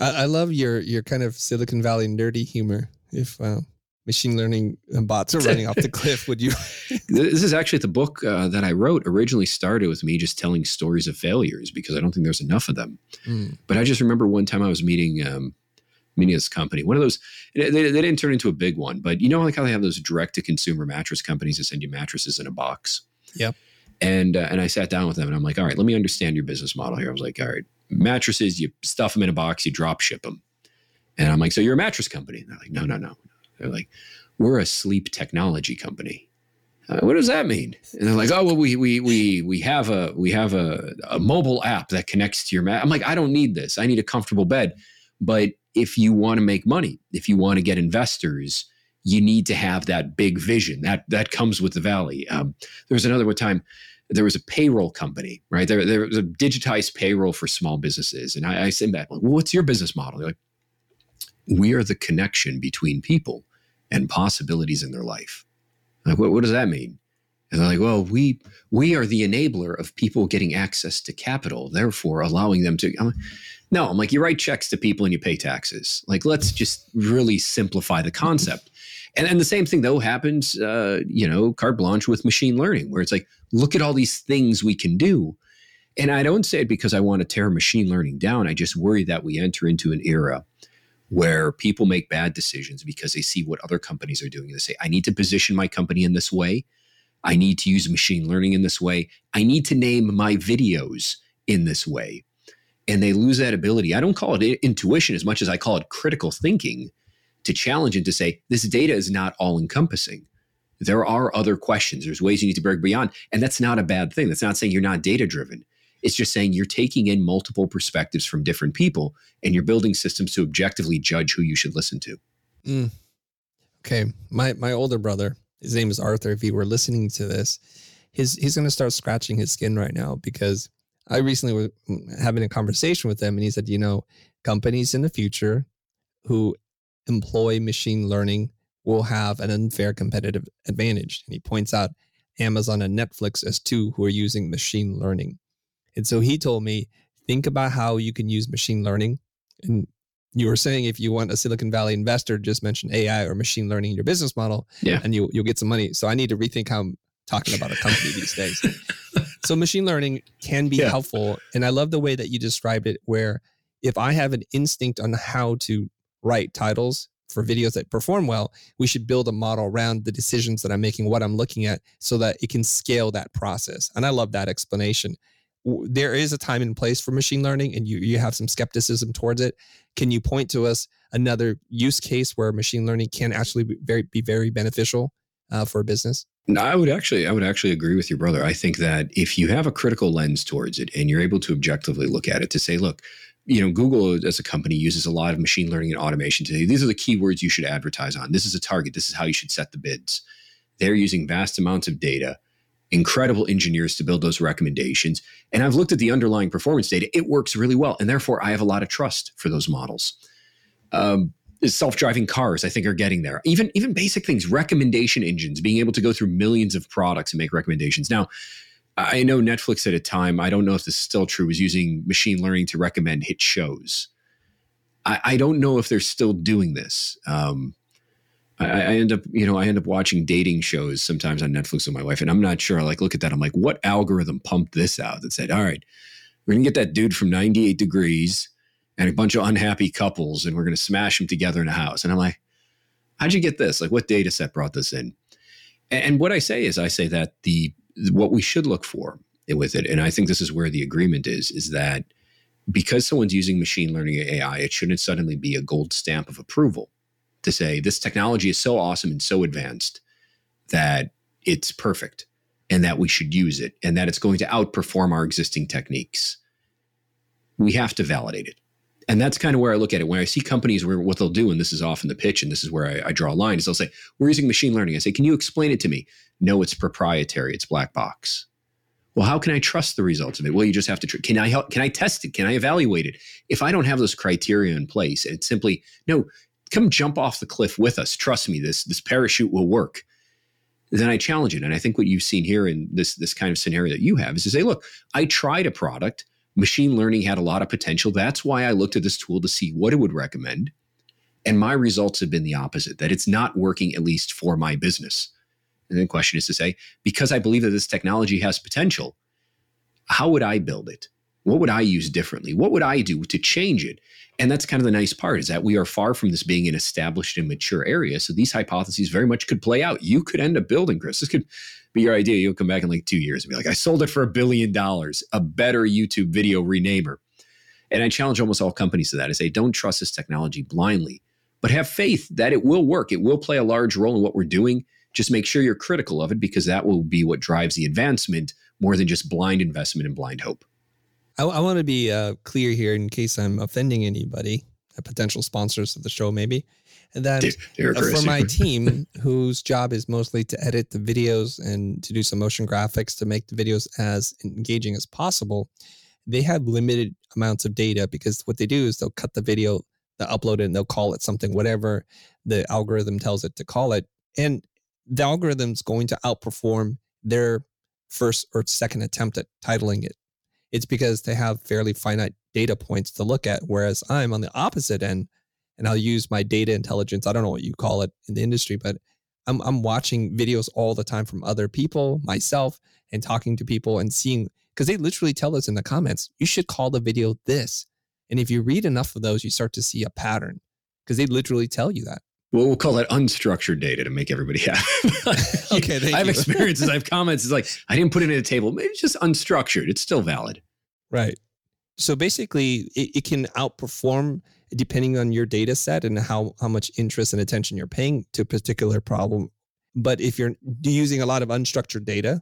I, I love your your kind of Silicon Valley nerdy humor. If uh, machine learning bots are running off the cliff, would you? this is actually the book uh, that I wrote originally started with me just telling stories of failures because I don't think there's enough of them. Mm. But I just remember one time I was meeting um, meeting this company, one of those. They, they didn't turn into a big one, but you know, like how they have those direct to consumer mattress companies that send you mattresses in a box. Yep. And uh, and I sat down with them and I'm like, all right, let me understand your business model here. I was like, all right, mattresses, you stuff them in a box, you drop ship them. And I'm like, so you're a mattress company? And they're like, no, no, no. They're like, we're a sleep technology company. What does that mean? And they're like, oh well, we we we we have a we have a, a mobile app that connects to your mat. I'm like, I don't need this. I need a comfortable bed. But if you want to make money, if you want to get investors, you need to have that big vision. That that comes with the valley. Um, there was another one time. There was a payroll company, right? There, there was a digitized payroll for small businesses, and I, I said back, well, what's your business model? They're like, we are the connection between people and possibilities in their life. Like, what, what does that mean? And they're like, well, we we are the enabler of people getting access to capital, therefore allowing them to. I'm like, no, I'm like, you write checks to people and you pay taxes. Like, let's just really simplify the concept. And then the same thing though happens, uh, you know, carte blanche with machine learning, where it's like, look at all these things we can do. And I don't say it because I want to tear machine learning down. I just worry that we enter into an era where people make bad decisions because they see what other companies are doing. They say, I need to position my company in this way. I need to use machine learning in this way. I need to name my videos in this way. And they lose that ability. I don't call it intuition as much as I call it critical thinking to challenge and to say, this data is not all encompassing. There are other questions. There's ways you need to break beyond. And that's not a bad thing. That's not saying you're not data driven. It's just saying you're taking in multiple perspectives from different people and you're building systems to objectively judge who you should listen to. Mm. Okay. My my older brother, his name is Arthur. If he were listening to this, his he's gonna start scratching his skin right now because I recently was having a conversation with him and he said, you know, companies in the future who employ machine learning will have an unfair competitive advantage. And he points out Amazon and Netflix as two who are using machine learning. And so he told me, think about how you can use machine learning. And you were saying if you want a Silicon Valley investor, just mention AI or machine learning in your business model, yeah. and you, you'll get some money. So I need to rethink how I'm talking about a company these days. So machine learning can be yeah. helpful. And I love the way that you described it, where if I have an instinct on how to write titles for videos that perform well, we should build a model around the decisions that I'm making, what I'm looking at, so that it can scale that process. And I love that explanation there is a time and place for machine learning and you, you have some skepticism towards it can you point to us another use case where machine learning can actually be very, be very beneficial uh, for a business no, I would actually, I would actually agree with your brother. I think that if you have a critical lens towards it and you're able to objectively look at it to say, look, you know, Google as a company uses a lot of machine learning and automation today. These are the keywords you should advertise on. This is a target. This is how you should set the bids. They're using vast amounts of data incredible engineers to build those recommendations. And I've looked at the underlying performance data. It works really well. And therefore, I have a lot of trust for those models. Um, self-driving cars, I think, are getting there. Even, even basic things, recommendation engines, being able to go through millions of products and make recommendations. Now, I know Netflix at a time, I don't know if this is still true, was using machine learning to recommend hit shows. I, I don't know if they're still doing this. Um, I, I, end up, you know, I end up watching dating shows sometimes on Netflix with my wife, and I'm not sure. I like look at that. I'm like, what algorithm pumped this out that said, all right, we're gonna get that dude from 98 degrees and a bunch of unhappy couples, and we're gonna smash them together in a house. And I'm like, how'd you get this? Like, what data set brought this in? And, and what I say is, I say that the what we should look for with it, and I think this is where the agreement is, is that because someone's using machine learning AI, it shouldn't suddenly be a gold stamp of approval to say this technology is so awesome and so advanced that it's perfect and that we should use it and that it's going to outperform our existing techniques. We have to validate it. And that's kind of where I look at it. When I see companies where what they'll do, and this is often the pitch, and this is where I, I draw a line, is they'll say, We're using machine learning. I say, Can you explain it to me? No, it's proprietary, it's black box. Well, how can I trust the results of it? Well, you just have to. Tr- can I help? Can I test it? Can I evaluate it? If I don't have those criteria in place, it's simply no come jump off the cliff with us. Trust me, this this parachute will work. Then I challenge it. And I think what you've seen here in this this kind of scenario that you have is to say, look, I tried a product. Machine learning had a lot of potential. That's why I looked at this tool to see what it would recommend. And my results have been the opposite, that it's not working at least for my business. And the question is to say, because I believe that this technology has potential, how would I build it? What would I use differently? What would I do to change it? And that's kind of the nice part is that we are far from this being an established and mature area. So these hypotheses very much could play out. You could end up building, Chris. This could be your idea. You'll come back in like two years and be like, I sold it for a billion dollars, a better YouTube video renamer. And I challenge almost all companies to that. I say, don't trust this technology blindly, but have faith that it will work. It will play a large role in what we're doing. Just make sure you're critical of it because that will be what drives the advancement more than just blind investment and blind hope. I, I want to be uh, clear here in case I'm offending anybody, potential sponsors of the show, maybe. And that uh, for my team, whose job is mostly to edit the videos and to do some motion graphics to make the videos as engaging as possible, they have limited amounts of data because what they do is they'll cut the video, they'll upload it, and they'll call it something, whatever the algorithm tells it to call it. And the algorithm's going to outperform their first or second attempt at titling it it's because they have fairly finite data points to look at. Whereas I'm on the opposite end and I'll use my data intelligence. I don't know what you call it in the industry, but I'm, I'm watching videos all the time from other people, myself, and talking to people and seeing, because they literally tell us in the comments, you should call the video this. And if you read enough of those, you start to see a pattern. because they literally tell you that. Well, we'll call that unstructured data to make everybody happy. okay, I have experiences, I have comments. It's like, I didn't put it in a table. Maybe it's just unstructured. It's still valid. Right. So basically, it, it can outperform depending on your data set and how, how much interest and attention you're paying to a particular problem. But if you're using a lot of unstructured data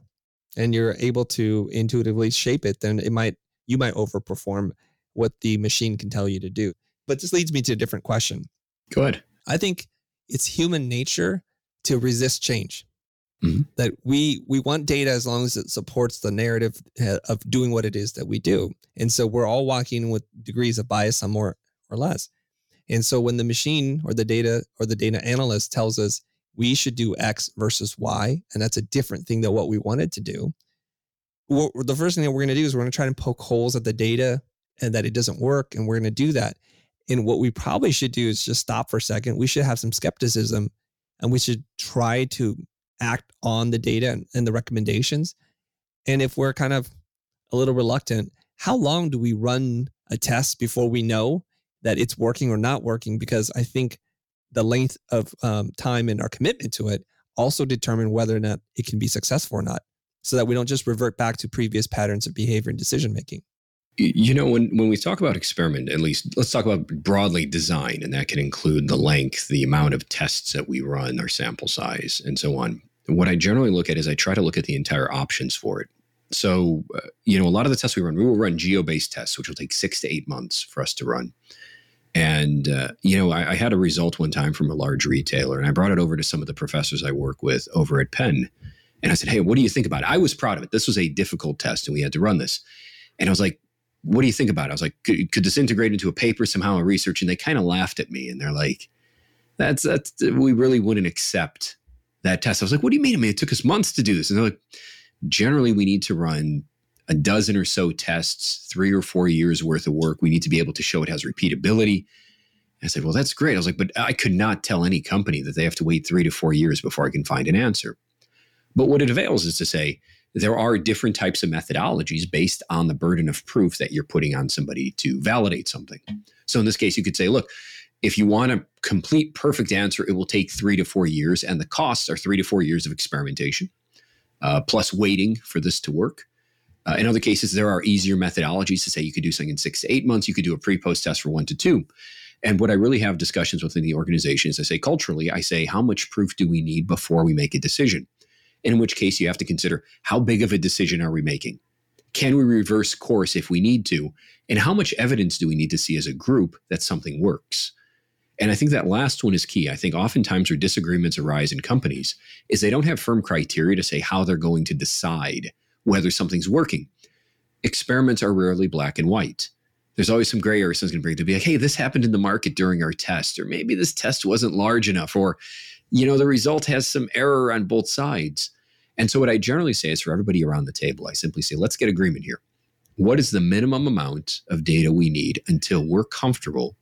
and you're able to intuitively shape it, then it might you might overperform what the machine can tell you to do. But this leads me to a different question. Go ahead. I think it's human nature to resist change. Mhm. That we we want data as long as it supports the narrative uh, of doing what it is that we do. And so we're all walking with degrees of bias, some more or less. And so when the machine or the data or the data analyst tells us we should do X versus Y, and that's a different thing than what we wanted to do, what, the first thing that we're going to do is we're going to try and poke holes at the data and that it doesn't work, and we're going to do that. And what we probably should do is just stop for a second. We should have some skepticism and we should try to act on the data and, the recommendations. And if we're kind of a little reluctant, how long do we run a test before we know that it's working or not working? Because I think the length of um, time and our commitment to it also determine whether or not it can be successful or not, so that we don't just revert back to previous patterns of behavior and decision making. You know, when, when we talk about experiment, at least let's talk about broadly design, and that can include the length, the amount of tests that we run, our sample size, and so on. What I generally look at is I try to look at the entire options for it. So, uh, you know, a lot of the tests we run, we will run geo based tests, which will take six to eight months for us to run. And, uh, you know, I, I had a result one time from a large retailer, and I brought it over to some of the professors I work with over at Penn. And I said, Hey, what do you think about it? I was proud of it. This was a difficult test, and we had to run this. And I was like, what do you think about it? I was like, could, could this integrate into a paper somehow, a research? And they kind of laughed at me and they're like, that's, that's, we really wouldn't accept that test. I was like, what do you mean? I mean, it took us months to do this. And they're like, generally, we need to run a dozen or so tests, three or four years worth of work. We need to be able to show it has repeatability. I said, well, that's great. I was like, but I could not tell any company that they have to wait three to four years before I can find an answer. But what it avails is to say, there are different types of methodologies based on the burden of proof that you're putting on somebody to validate something. So in this case, you could say, look, if you want a complete perfect answer, it will take three to four years, and the costs are three to four years of experimentation, uh, plus waiting for this to work. Uh, in other cases, there are easier methodologies to say you could do something in six to eight months. You could do a pre-post test for one to two. And what I really have discussions within the organization is I say culturally, I say, how much proof do we need before we make a decision? In which case you have to consider how big of a decision are we making? Can we reverse course if we need to? And how much evidence do we need to see as a group that something works? And I think that last one is key. I think oftentimes where disagreements arise in companies is they don't have firm criteria to say how they're going to decide whether something's working. Experiments are rarely black and white. There's always some gray area someone's going to bring to be like, hey, this happened in the market during our test, or maybe this test wasn't large enough, or you know, the result has some error on both sides. And so, what I generally say is for everybody around the table, I simply say, let's get agreement here. What is the minimum amount of data we need until we're comfortable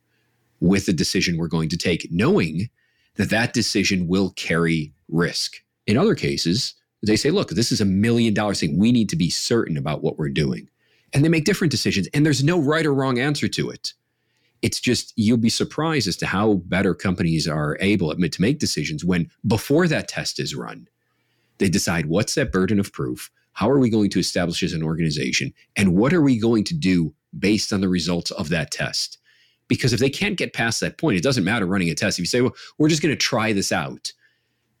with the decision we're going to take, knowing that that decision will carry risk? In other cases, they say, look, this is a million dollar thing. We need to be certain about what we're doing. And they make different decisions, and there's no right or wrong answer to it it's just you'll be surprised as to how better companies are able to make decisions when before that test is run they decide what's that burden of proof how are we going to establish as an organization and what are we going to do based on the results of that test. Because if they can't get past that point it doesn't matter running a test. If you say well we're just going to try this out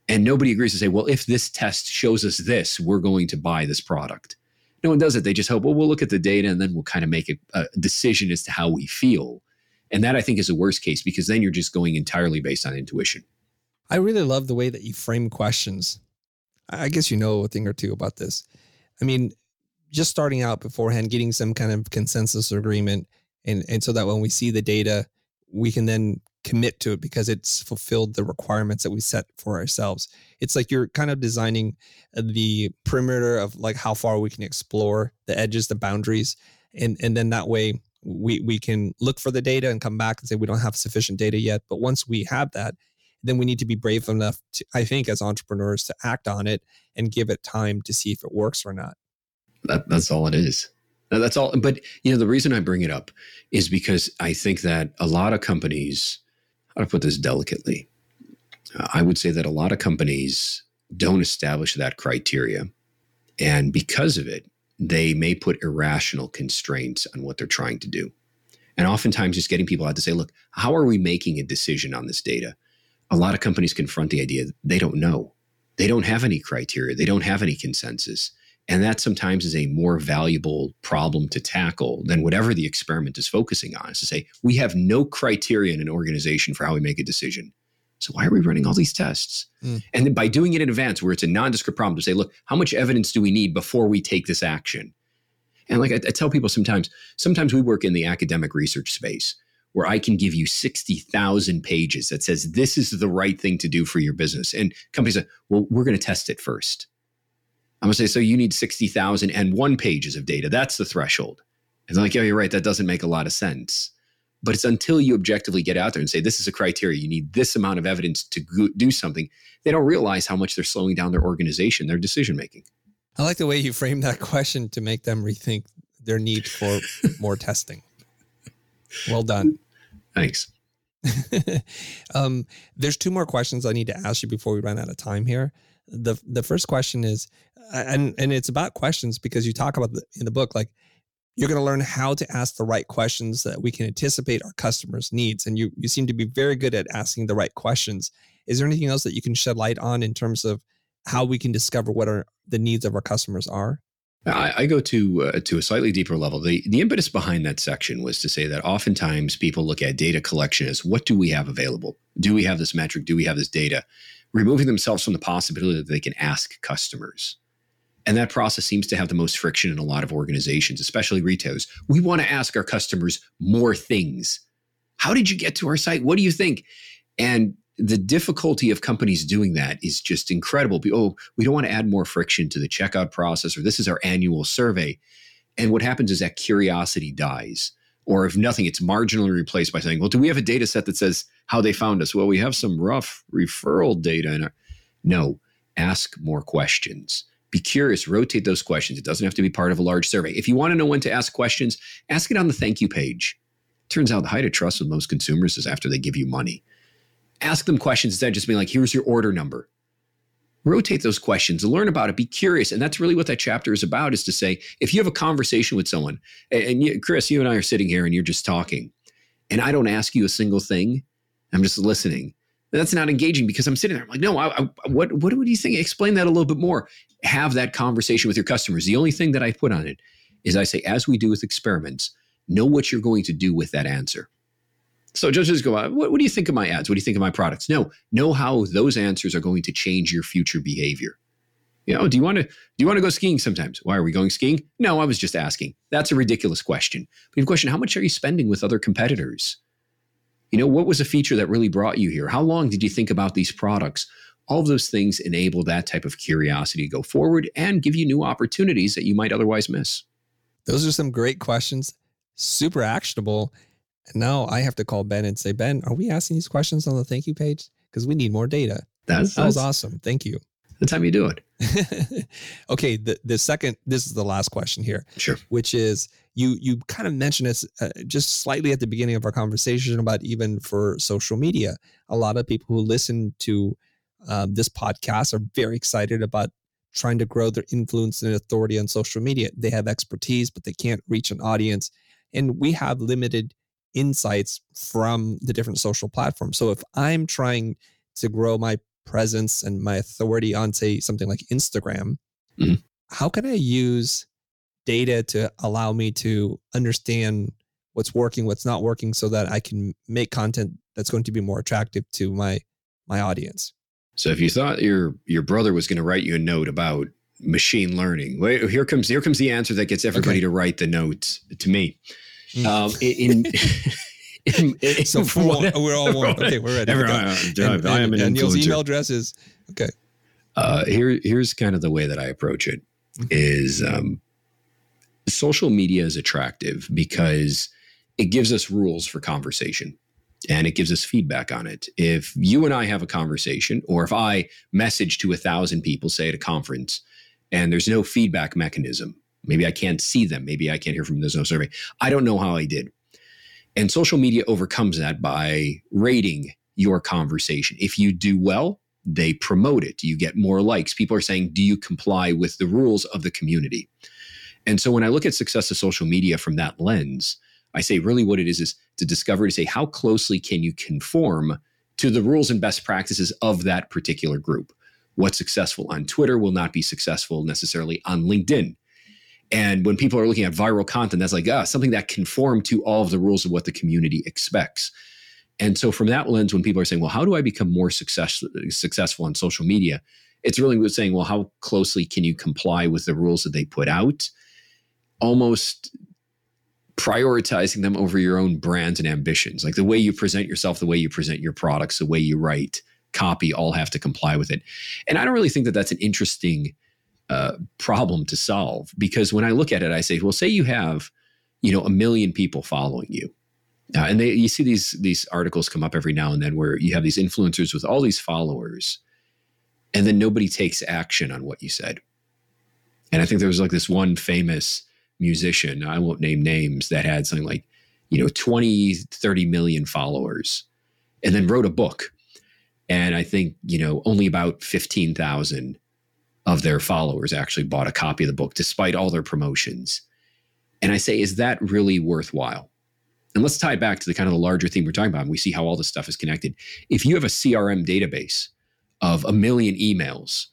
and nobody agrees to say well if this test shows us this we're going to buy this product. No one does it. They just hope well we'll look at the data and then we'll kind of make a, a decision as to how we feel and that I think is a worst case because then you're just going entirely based on intuition. I really love the way that you frame questions. I guess you know a thing or two about this. I mean, just starting out beforehand, getting some kind of consensus agreement, and and so that when we see the data, we can then commit to it because it's fulfilled the requirements that we set for ourselves. It's like you're kind of designing the perimeter of like how far we can explore the edges, the boundaries, and and then that way we we can look for the data and come back and say we don't have sufficient data yet but once we have that then we need to be brave enough to, i think as entrepreneurs to act on it and give it time to see if it works or not that, that's all it is that's all but you know the reason i bring it up is because i think that a lot of companies how to put this delicately? I would say that a lot of companies don't establish that criteria. And because of it, they may put irrational constraints on what they're trying to do. And oftentimes, just getting people out to say, look, how are we making a decision on this data? A lot of companies confront the idea they don't know. They don't have any criteria, they don't have any consensus. And that sometimes is a more valuable problem to tackle than whatever the experiment is focusing on, is to say, we have no criteria in an organization for how we make a decision. So why are we running all these tests? Mm. And then by doing it in advance, where it's a nondescript problem, to say, look, how much evidence do we need before we take this action? And like I, I tell people sometimes, sometimes we work in the academic research space where I can give you 60,000 pages that says this is the right thing to do for your business. And companies say, well, we're going to test it first. I'm going to say, so you need 60,000 and one pages of data. That's the threshold. And they're like, yeah, you're right. That doesn't make a lot of sense. But it's until you objectively get out there and say, this is a criteria, you need this amount of evidence to go- do something, they don't realize how much they're slowing down their organization, their decision making. I like the way you frame that question to make them rethink their need for more testing. Well done. Thanks. um, there's two more questions I need to ask you before we run out of time here. The the first question is, and and it's about questions because you talk about the, in the book like you're going to learn how to ask the right questions that we can anticipate our customers' needs. And you, you seem to be very good at asking the right questions. Is there anything else that you can shed light on in terms of how we can discover what are the needs of our customers are? I, I go to uh, to a slightly deeper level. The the impetus behind that section was to say that oftentimes people look at data collection as what do we have available? Do we have this metric? Do we have this data? Removing themselves from the possibility that they can ask customers. And that process seems to have the most friction in a lot of organizations, especially retailers. We want to ask our customers more things. How did you get to our site? What do you think? And the difficulty of companies doing that is just incredible. Oh, we don't want to add more friction to the checkout process, or this is our annual survey. And what happens is that curiosity dies. Or if nothing, it's marginally replaced by saying, well, do we have a data set that says how they found us? Well, we have some rough referral data. In our... No, ask more questions be curious, rotate those questions. It doesn't have to be part of a large survey. If you want to know when to ask questions, ask it on the thank you page. Turns out the height of trust with most consumers is after they give you money. Ask them questions instead of just being like, here's your order number. Rotate those questions, learn about it, be curious. And that's really what that chapter is about is to say, if you have a conversation with someone, and you, Chris, you and I are sitting here and you're just talking, and I don't ask you a single thing, I'm just listening that's not engaging because I'm sitting there. I'm like, no, I, I, what what do you think? Explain that a little bit more. Have that conversation with your customers. The only thing that I put on it is I say, as we do with experiments, know what you're going to do with that answer. So just go, uh, what, what do you think of my ads? What do you think of my products? No, know how those answers are going to change your future behavior. You know, do you want to do you want to go skiing sometimes? Why are we going skiing? No, I was just asking. That's a ridiculous question. But the question, how much are you spending with other competitors? You know, what was a feature that really brought you here? How long did you think about these products? All of those things enable that type of curiosity to go forward and give you new opportunities that you might otherwise miss. Those are some great questions, super actionable. And now I have to call Ben and say, Ben, are we asking these questions on the thank you page? Because we need more data. That's, that was awesome. Thank you. The time you do it. okay. The, the second, this is the last question here. Sure. Which is you you kind of mentioned it uh, just slightly at the beginning of our conversation about even for social media. A lot of people who listen to um, this podcast are very excited about trying to grow their influence and authority on social media. They have expertise, but they can't reach an audience, and we have limited insights from the different social platforms. So if I'm trying to grow my presence and my authority on, say, something like Instagram, mm-hmm. how can I use data to allow me to understand what's working, what's not working, so that I can make content that's going to be more attractive to my my audience. So if you thought your your brother was going to write you a note about machine learning, wait, here comes here comes the answer that gets everybody okay. to write the notes to me. Mm. Um, in, in, so we're all, we're all one. Okay, we're ready. Everyone, and, and, I am an and Neil's email address is okay. Uh, here, here's kind of the way that I approach it: mm-hmm. um, social media is attractive because it gives us rules for conversation and it gives us feedback on it. If you and I have a conversation, or if I message to a thousand people, say at a conference, and there's no feedback mechanism, maybe I can't see them, maybe I can't hear from them, there's no survey. I don't know how I did. And social media overcomes that by rating your conversation. If you do well, they promote it. You get more likes. People are saying, Do you comply with the rules of the community? And so when I look at success of social media from that lens, I say really what it is is to discover to say how closely can you conform to the rules and best practices of that particular group. What's successful on Twitter will not be successful necessarily on LinkedIn. And when people are looking at viral content, that's like, ah, something that conform to all of the rules of what the community expects. And so from that lens, when people are saying, well, how do I become more success, successful on social media? It's really saying, well, how closely can you comply with the rules that they put out? Almost prioritizing them over your own brands and ambitions. Like the way you present yourself, the way you present your products, the way you write, copy, all have to comply with it. And I don't really think that that's an interesting uh, problem to solve because when I look at it, I say, well, say you have, you know, a million people following you. Uh, and they, you see these these articles come up every now and then where you have these influencers with all these followers, and then nobody takes action on what you said. And I think there was like this one famous musician, I won't name names, that had something like, you know, 20, 30 million followers and then wrote a book. And I think, you know, only about 15,000 of their followers actually bought a copy of the book despite all their promotions. And I say, is that really worthwhile? And let's tie back to the kind of the larger theme we're talking about. And we see how all this stuff is connected. If you have a CRM database of a million emails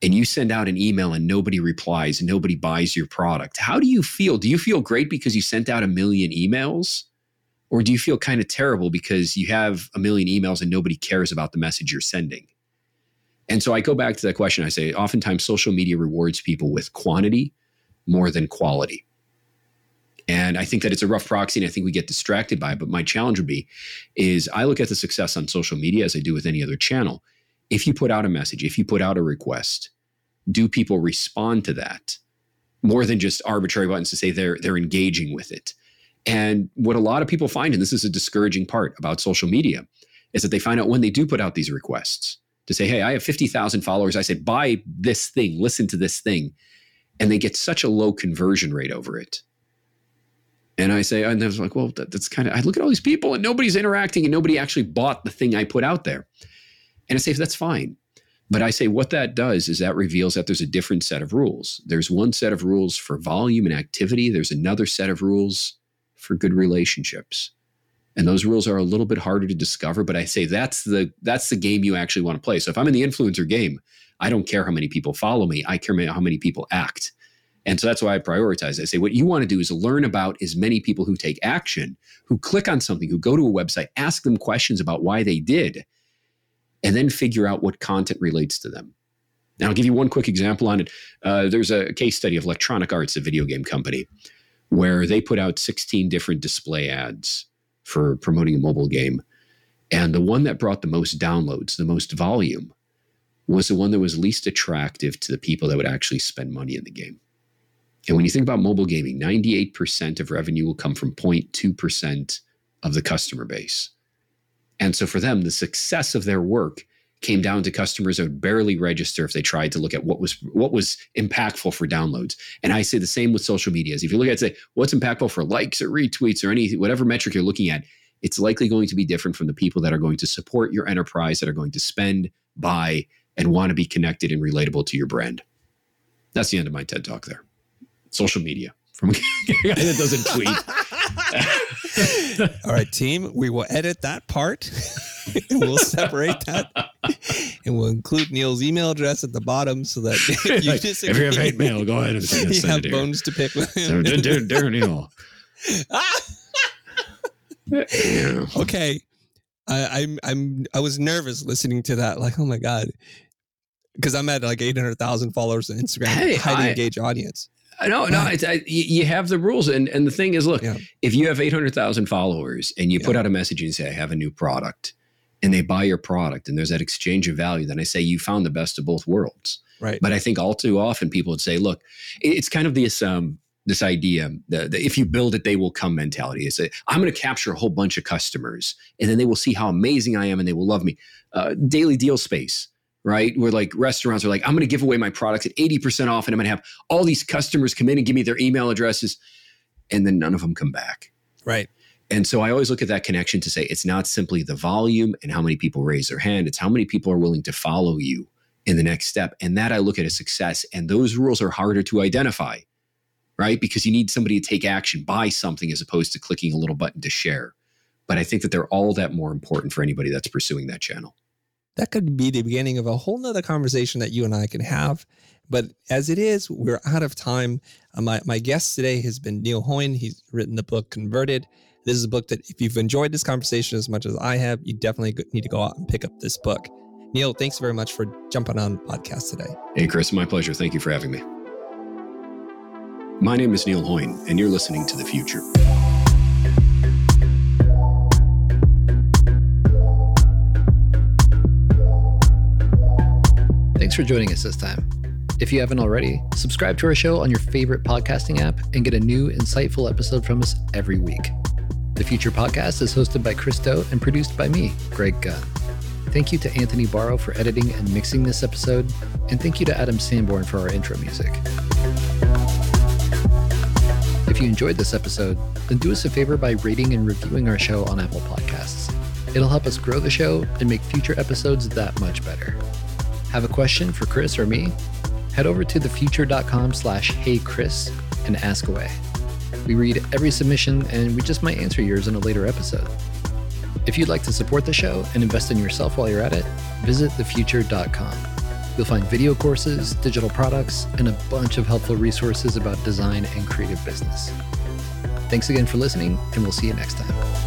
and you send out an email and nobody replies nobody buys your product, how do you feel? Do you feel great because you sent out a million emails? Or do you feel kind of terrible because you have a million emails and nobody cares about the message you're sending? And so I go back to that question. I say, oftentimes social media rewards people with quantity more than quality. And I think that it's a rough proxy and I think we get distracted by it. But my challenge would be is I look at the success on social media as I do with any other channel. If you put out a message, if you put out a request, do people respond to that more than just arbitrary buttons to say they're they're engaging with it? And what a lot of people find, and this is a discouraging part about social media, is that they find out when they do put out these requests to say, hey, I have 50,000 followers. I say, buy this thing, listen to this thing. And they get such a low conversion rate over it and I say, and I was like, well, that, that's kind of, I look at all these people and nobody's interacting and nobody actually bought the thing I put out there. And I say, that's fine. But I say, what that does is that reveals that there's a different set of rules. There's one set of rules for volume and activity, there's another set of rules for good relationships. And those rules are a little bit harder to discover, but I say that's the that's the game you actually want to play. So if I'm in the influencer game, I don't care how many people follow me. I care how many people act. And so that's why I prioritize. I say what you want to do is learn about as many people who take action, who click on something, who go to a website, ask them questions about why they did, and then figure out what content relates to them. Now, I'll give you one quick example on it. Uh, there's a case study of Electronic Arts, a video game company, where they put out 16 different display ads for promoting a mobile game. And the one that brought the most downloads, the most volume, was the one that was least attractive to the people that would actually spend money in the game. And when you think about mobile gaming, 98% of revenue will come from 0.2% of the customer base. And so for them, the success of their work came down to customers that would barely register if they tried to look at what was what was impactful for downloads. And I say the same with social medias. If you look at say what's impactful for likes or retweets or any whatever metric you're looking at, it's likely going to be different from the people that are going to support your enterprise, that are going to spend, buy, and want to be connected and relatable to your brand. That's the end of my TED talk there social media from a guy that doesn't tweet. All right, team, we will edit that part. we'll separate that, and we'll include Neil's email address at the bottom so that if you like, disagree, if you have hate mail, go ahead and send, you send have bones to pick with him. So, dear, dear Neil. Okay, I, I'm I'm I was nervous listening to that. Like, oh my god, because I'm at like 800,000 followers on Instagram, hey, highly I, engaged audience. No, no, it's, I, you have the rules, and and the thing is, look, yeah. if you have eight hundred thousand followers and you yeah. put out a message and say, "I have a new product," and they buy your product, and there's that exchange of value, then I say you found the best of both worlds. Right. But I think all too often people would say, "Look, it's kind of this um this idea that, if you build it, they will come mentality. It's a, I'm going to capture a whole bunch of customers, and then they will see how amazing I am, and they will love me." Uh, daily deal space right? Where like restaurants are like, I'm going to give away my products at 80% off and I'm going to have all these customers come in and give me their email addresses. And then none of them come back. Right. And so I always look at that connection to say it's not simply the volume and how many people raise their hand, it's how many people are willing to follow you in the next step. And that I look at as success. And those rules are harder to identify, right? Because you need somebody to take action, buy something as opposed to clicking a little button to share. But I think that they're all that more important for anybody that's pursuing that channel. That could be the beginning of a whole nother conversation that you and I can have. But as it is, we're out of time. Uh, my, my guest today has been Neil Hoyne. He's written the book Converted. This is a book that if you've enjoyed this conversation as much as I have, you definitely need to go out and pick up this book. Neil, thanks very much for jumping on podcast today. Hey, Chris, my pleasure. Thank you for having me. My name is Neil Hoyne, and you're listening to The Futur. Thanks for joining us this time. If you haven't already, subscribe to our show on your favorite podcasting app and get a new, insightful episode from us every week. The Futur Podcast is hosted by Chris Do and produced by me, Greg Gunn. Thank you to Anthony Barrow for editing and mixing this episode, and thank you to Adam Sanborn for our intro music. If you enjoyed this episode, then do us a favor by rating and reviewing our show on Apple Podcasts. It'll help us grow the show and make future episodes that much better. Have a question for Chris or me? Head over to thefutur.com slash heychris and ask away. We read every submission and we just might answer yours in a later episode. If you'd like to support the show and invest in yourself while you're at it, visit thefutur.com. You'll find video courses, digital products, and a bunch of helpful resources about design and creative business. Thanks again for listening, and we'll see you next time.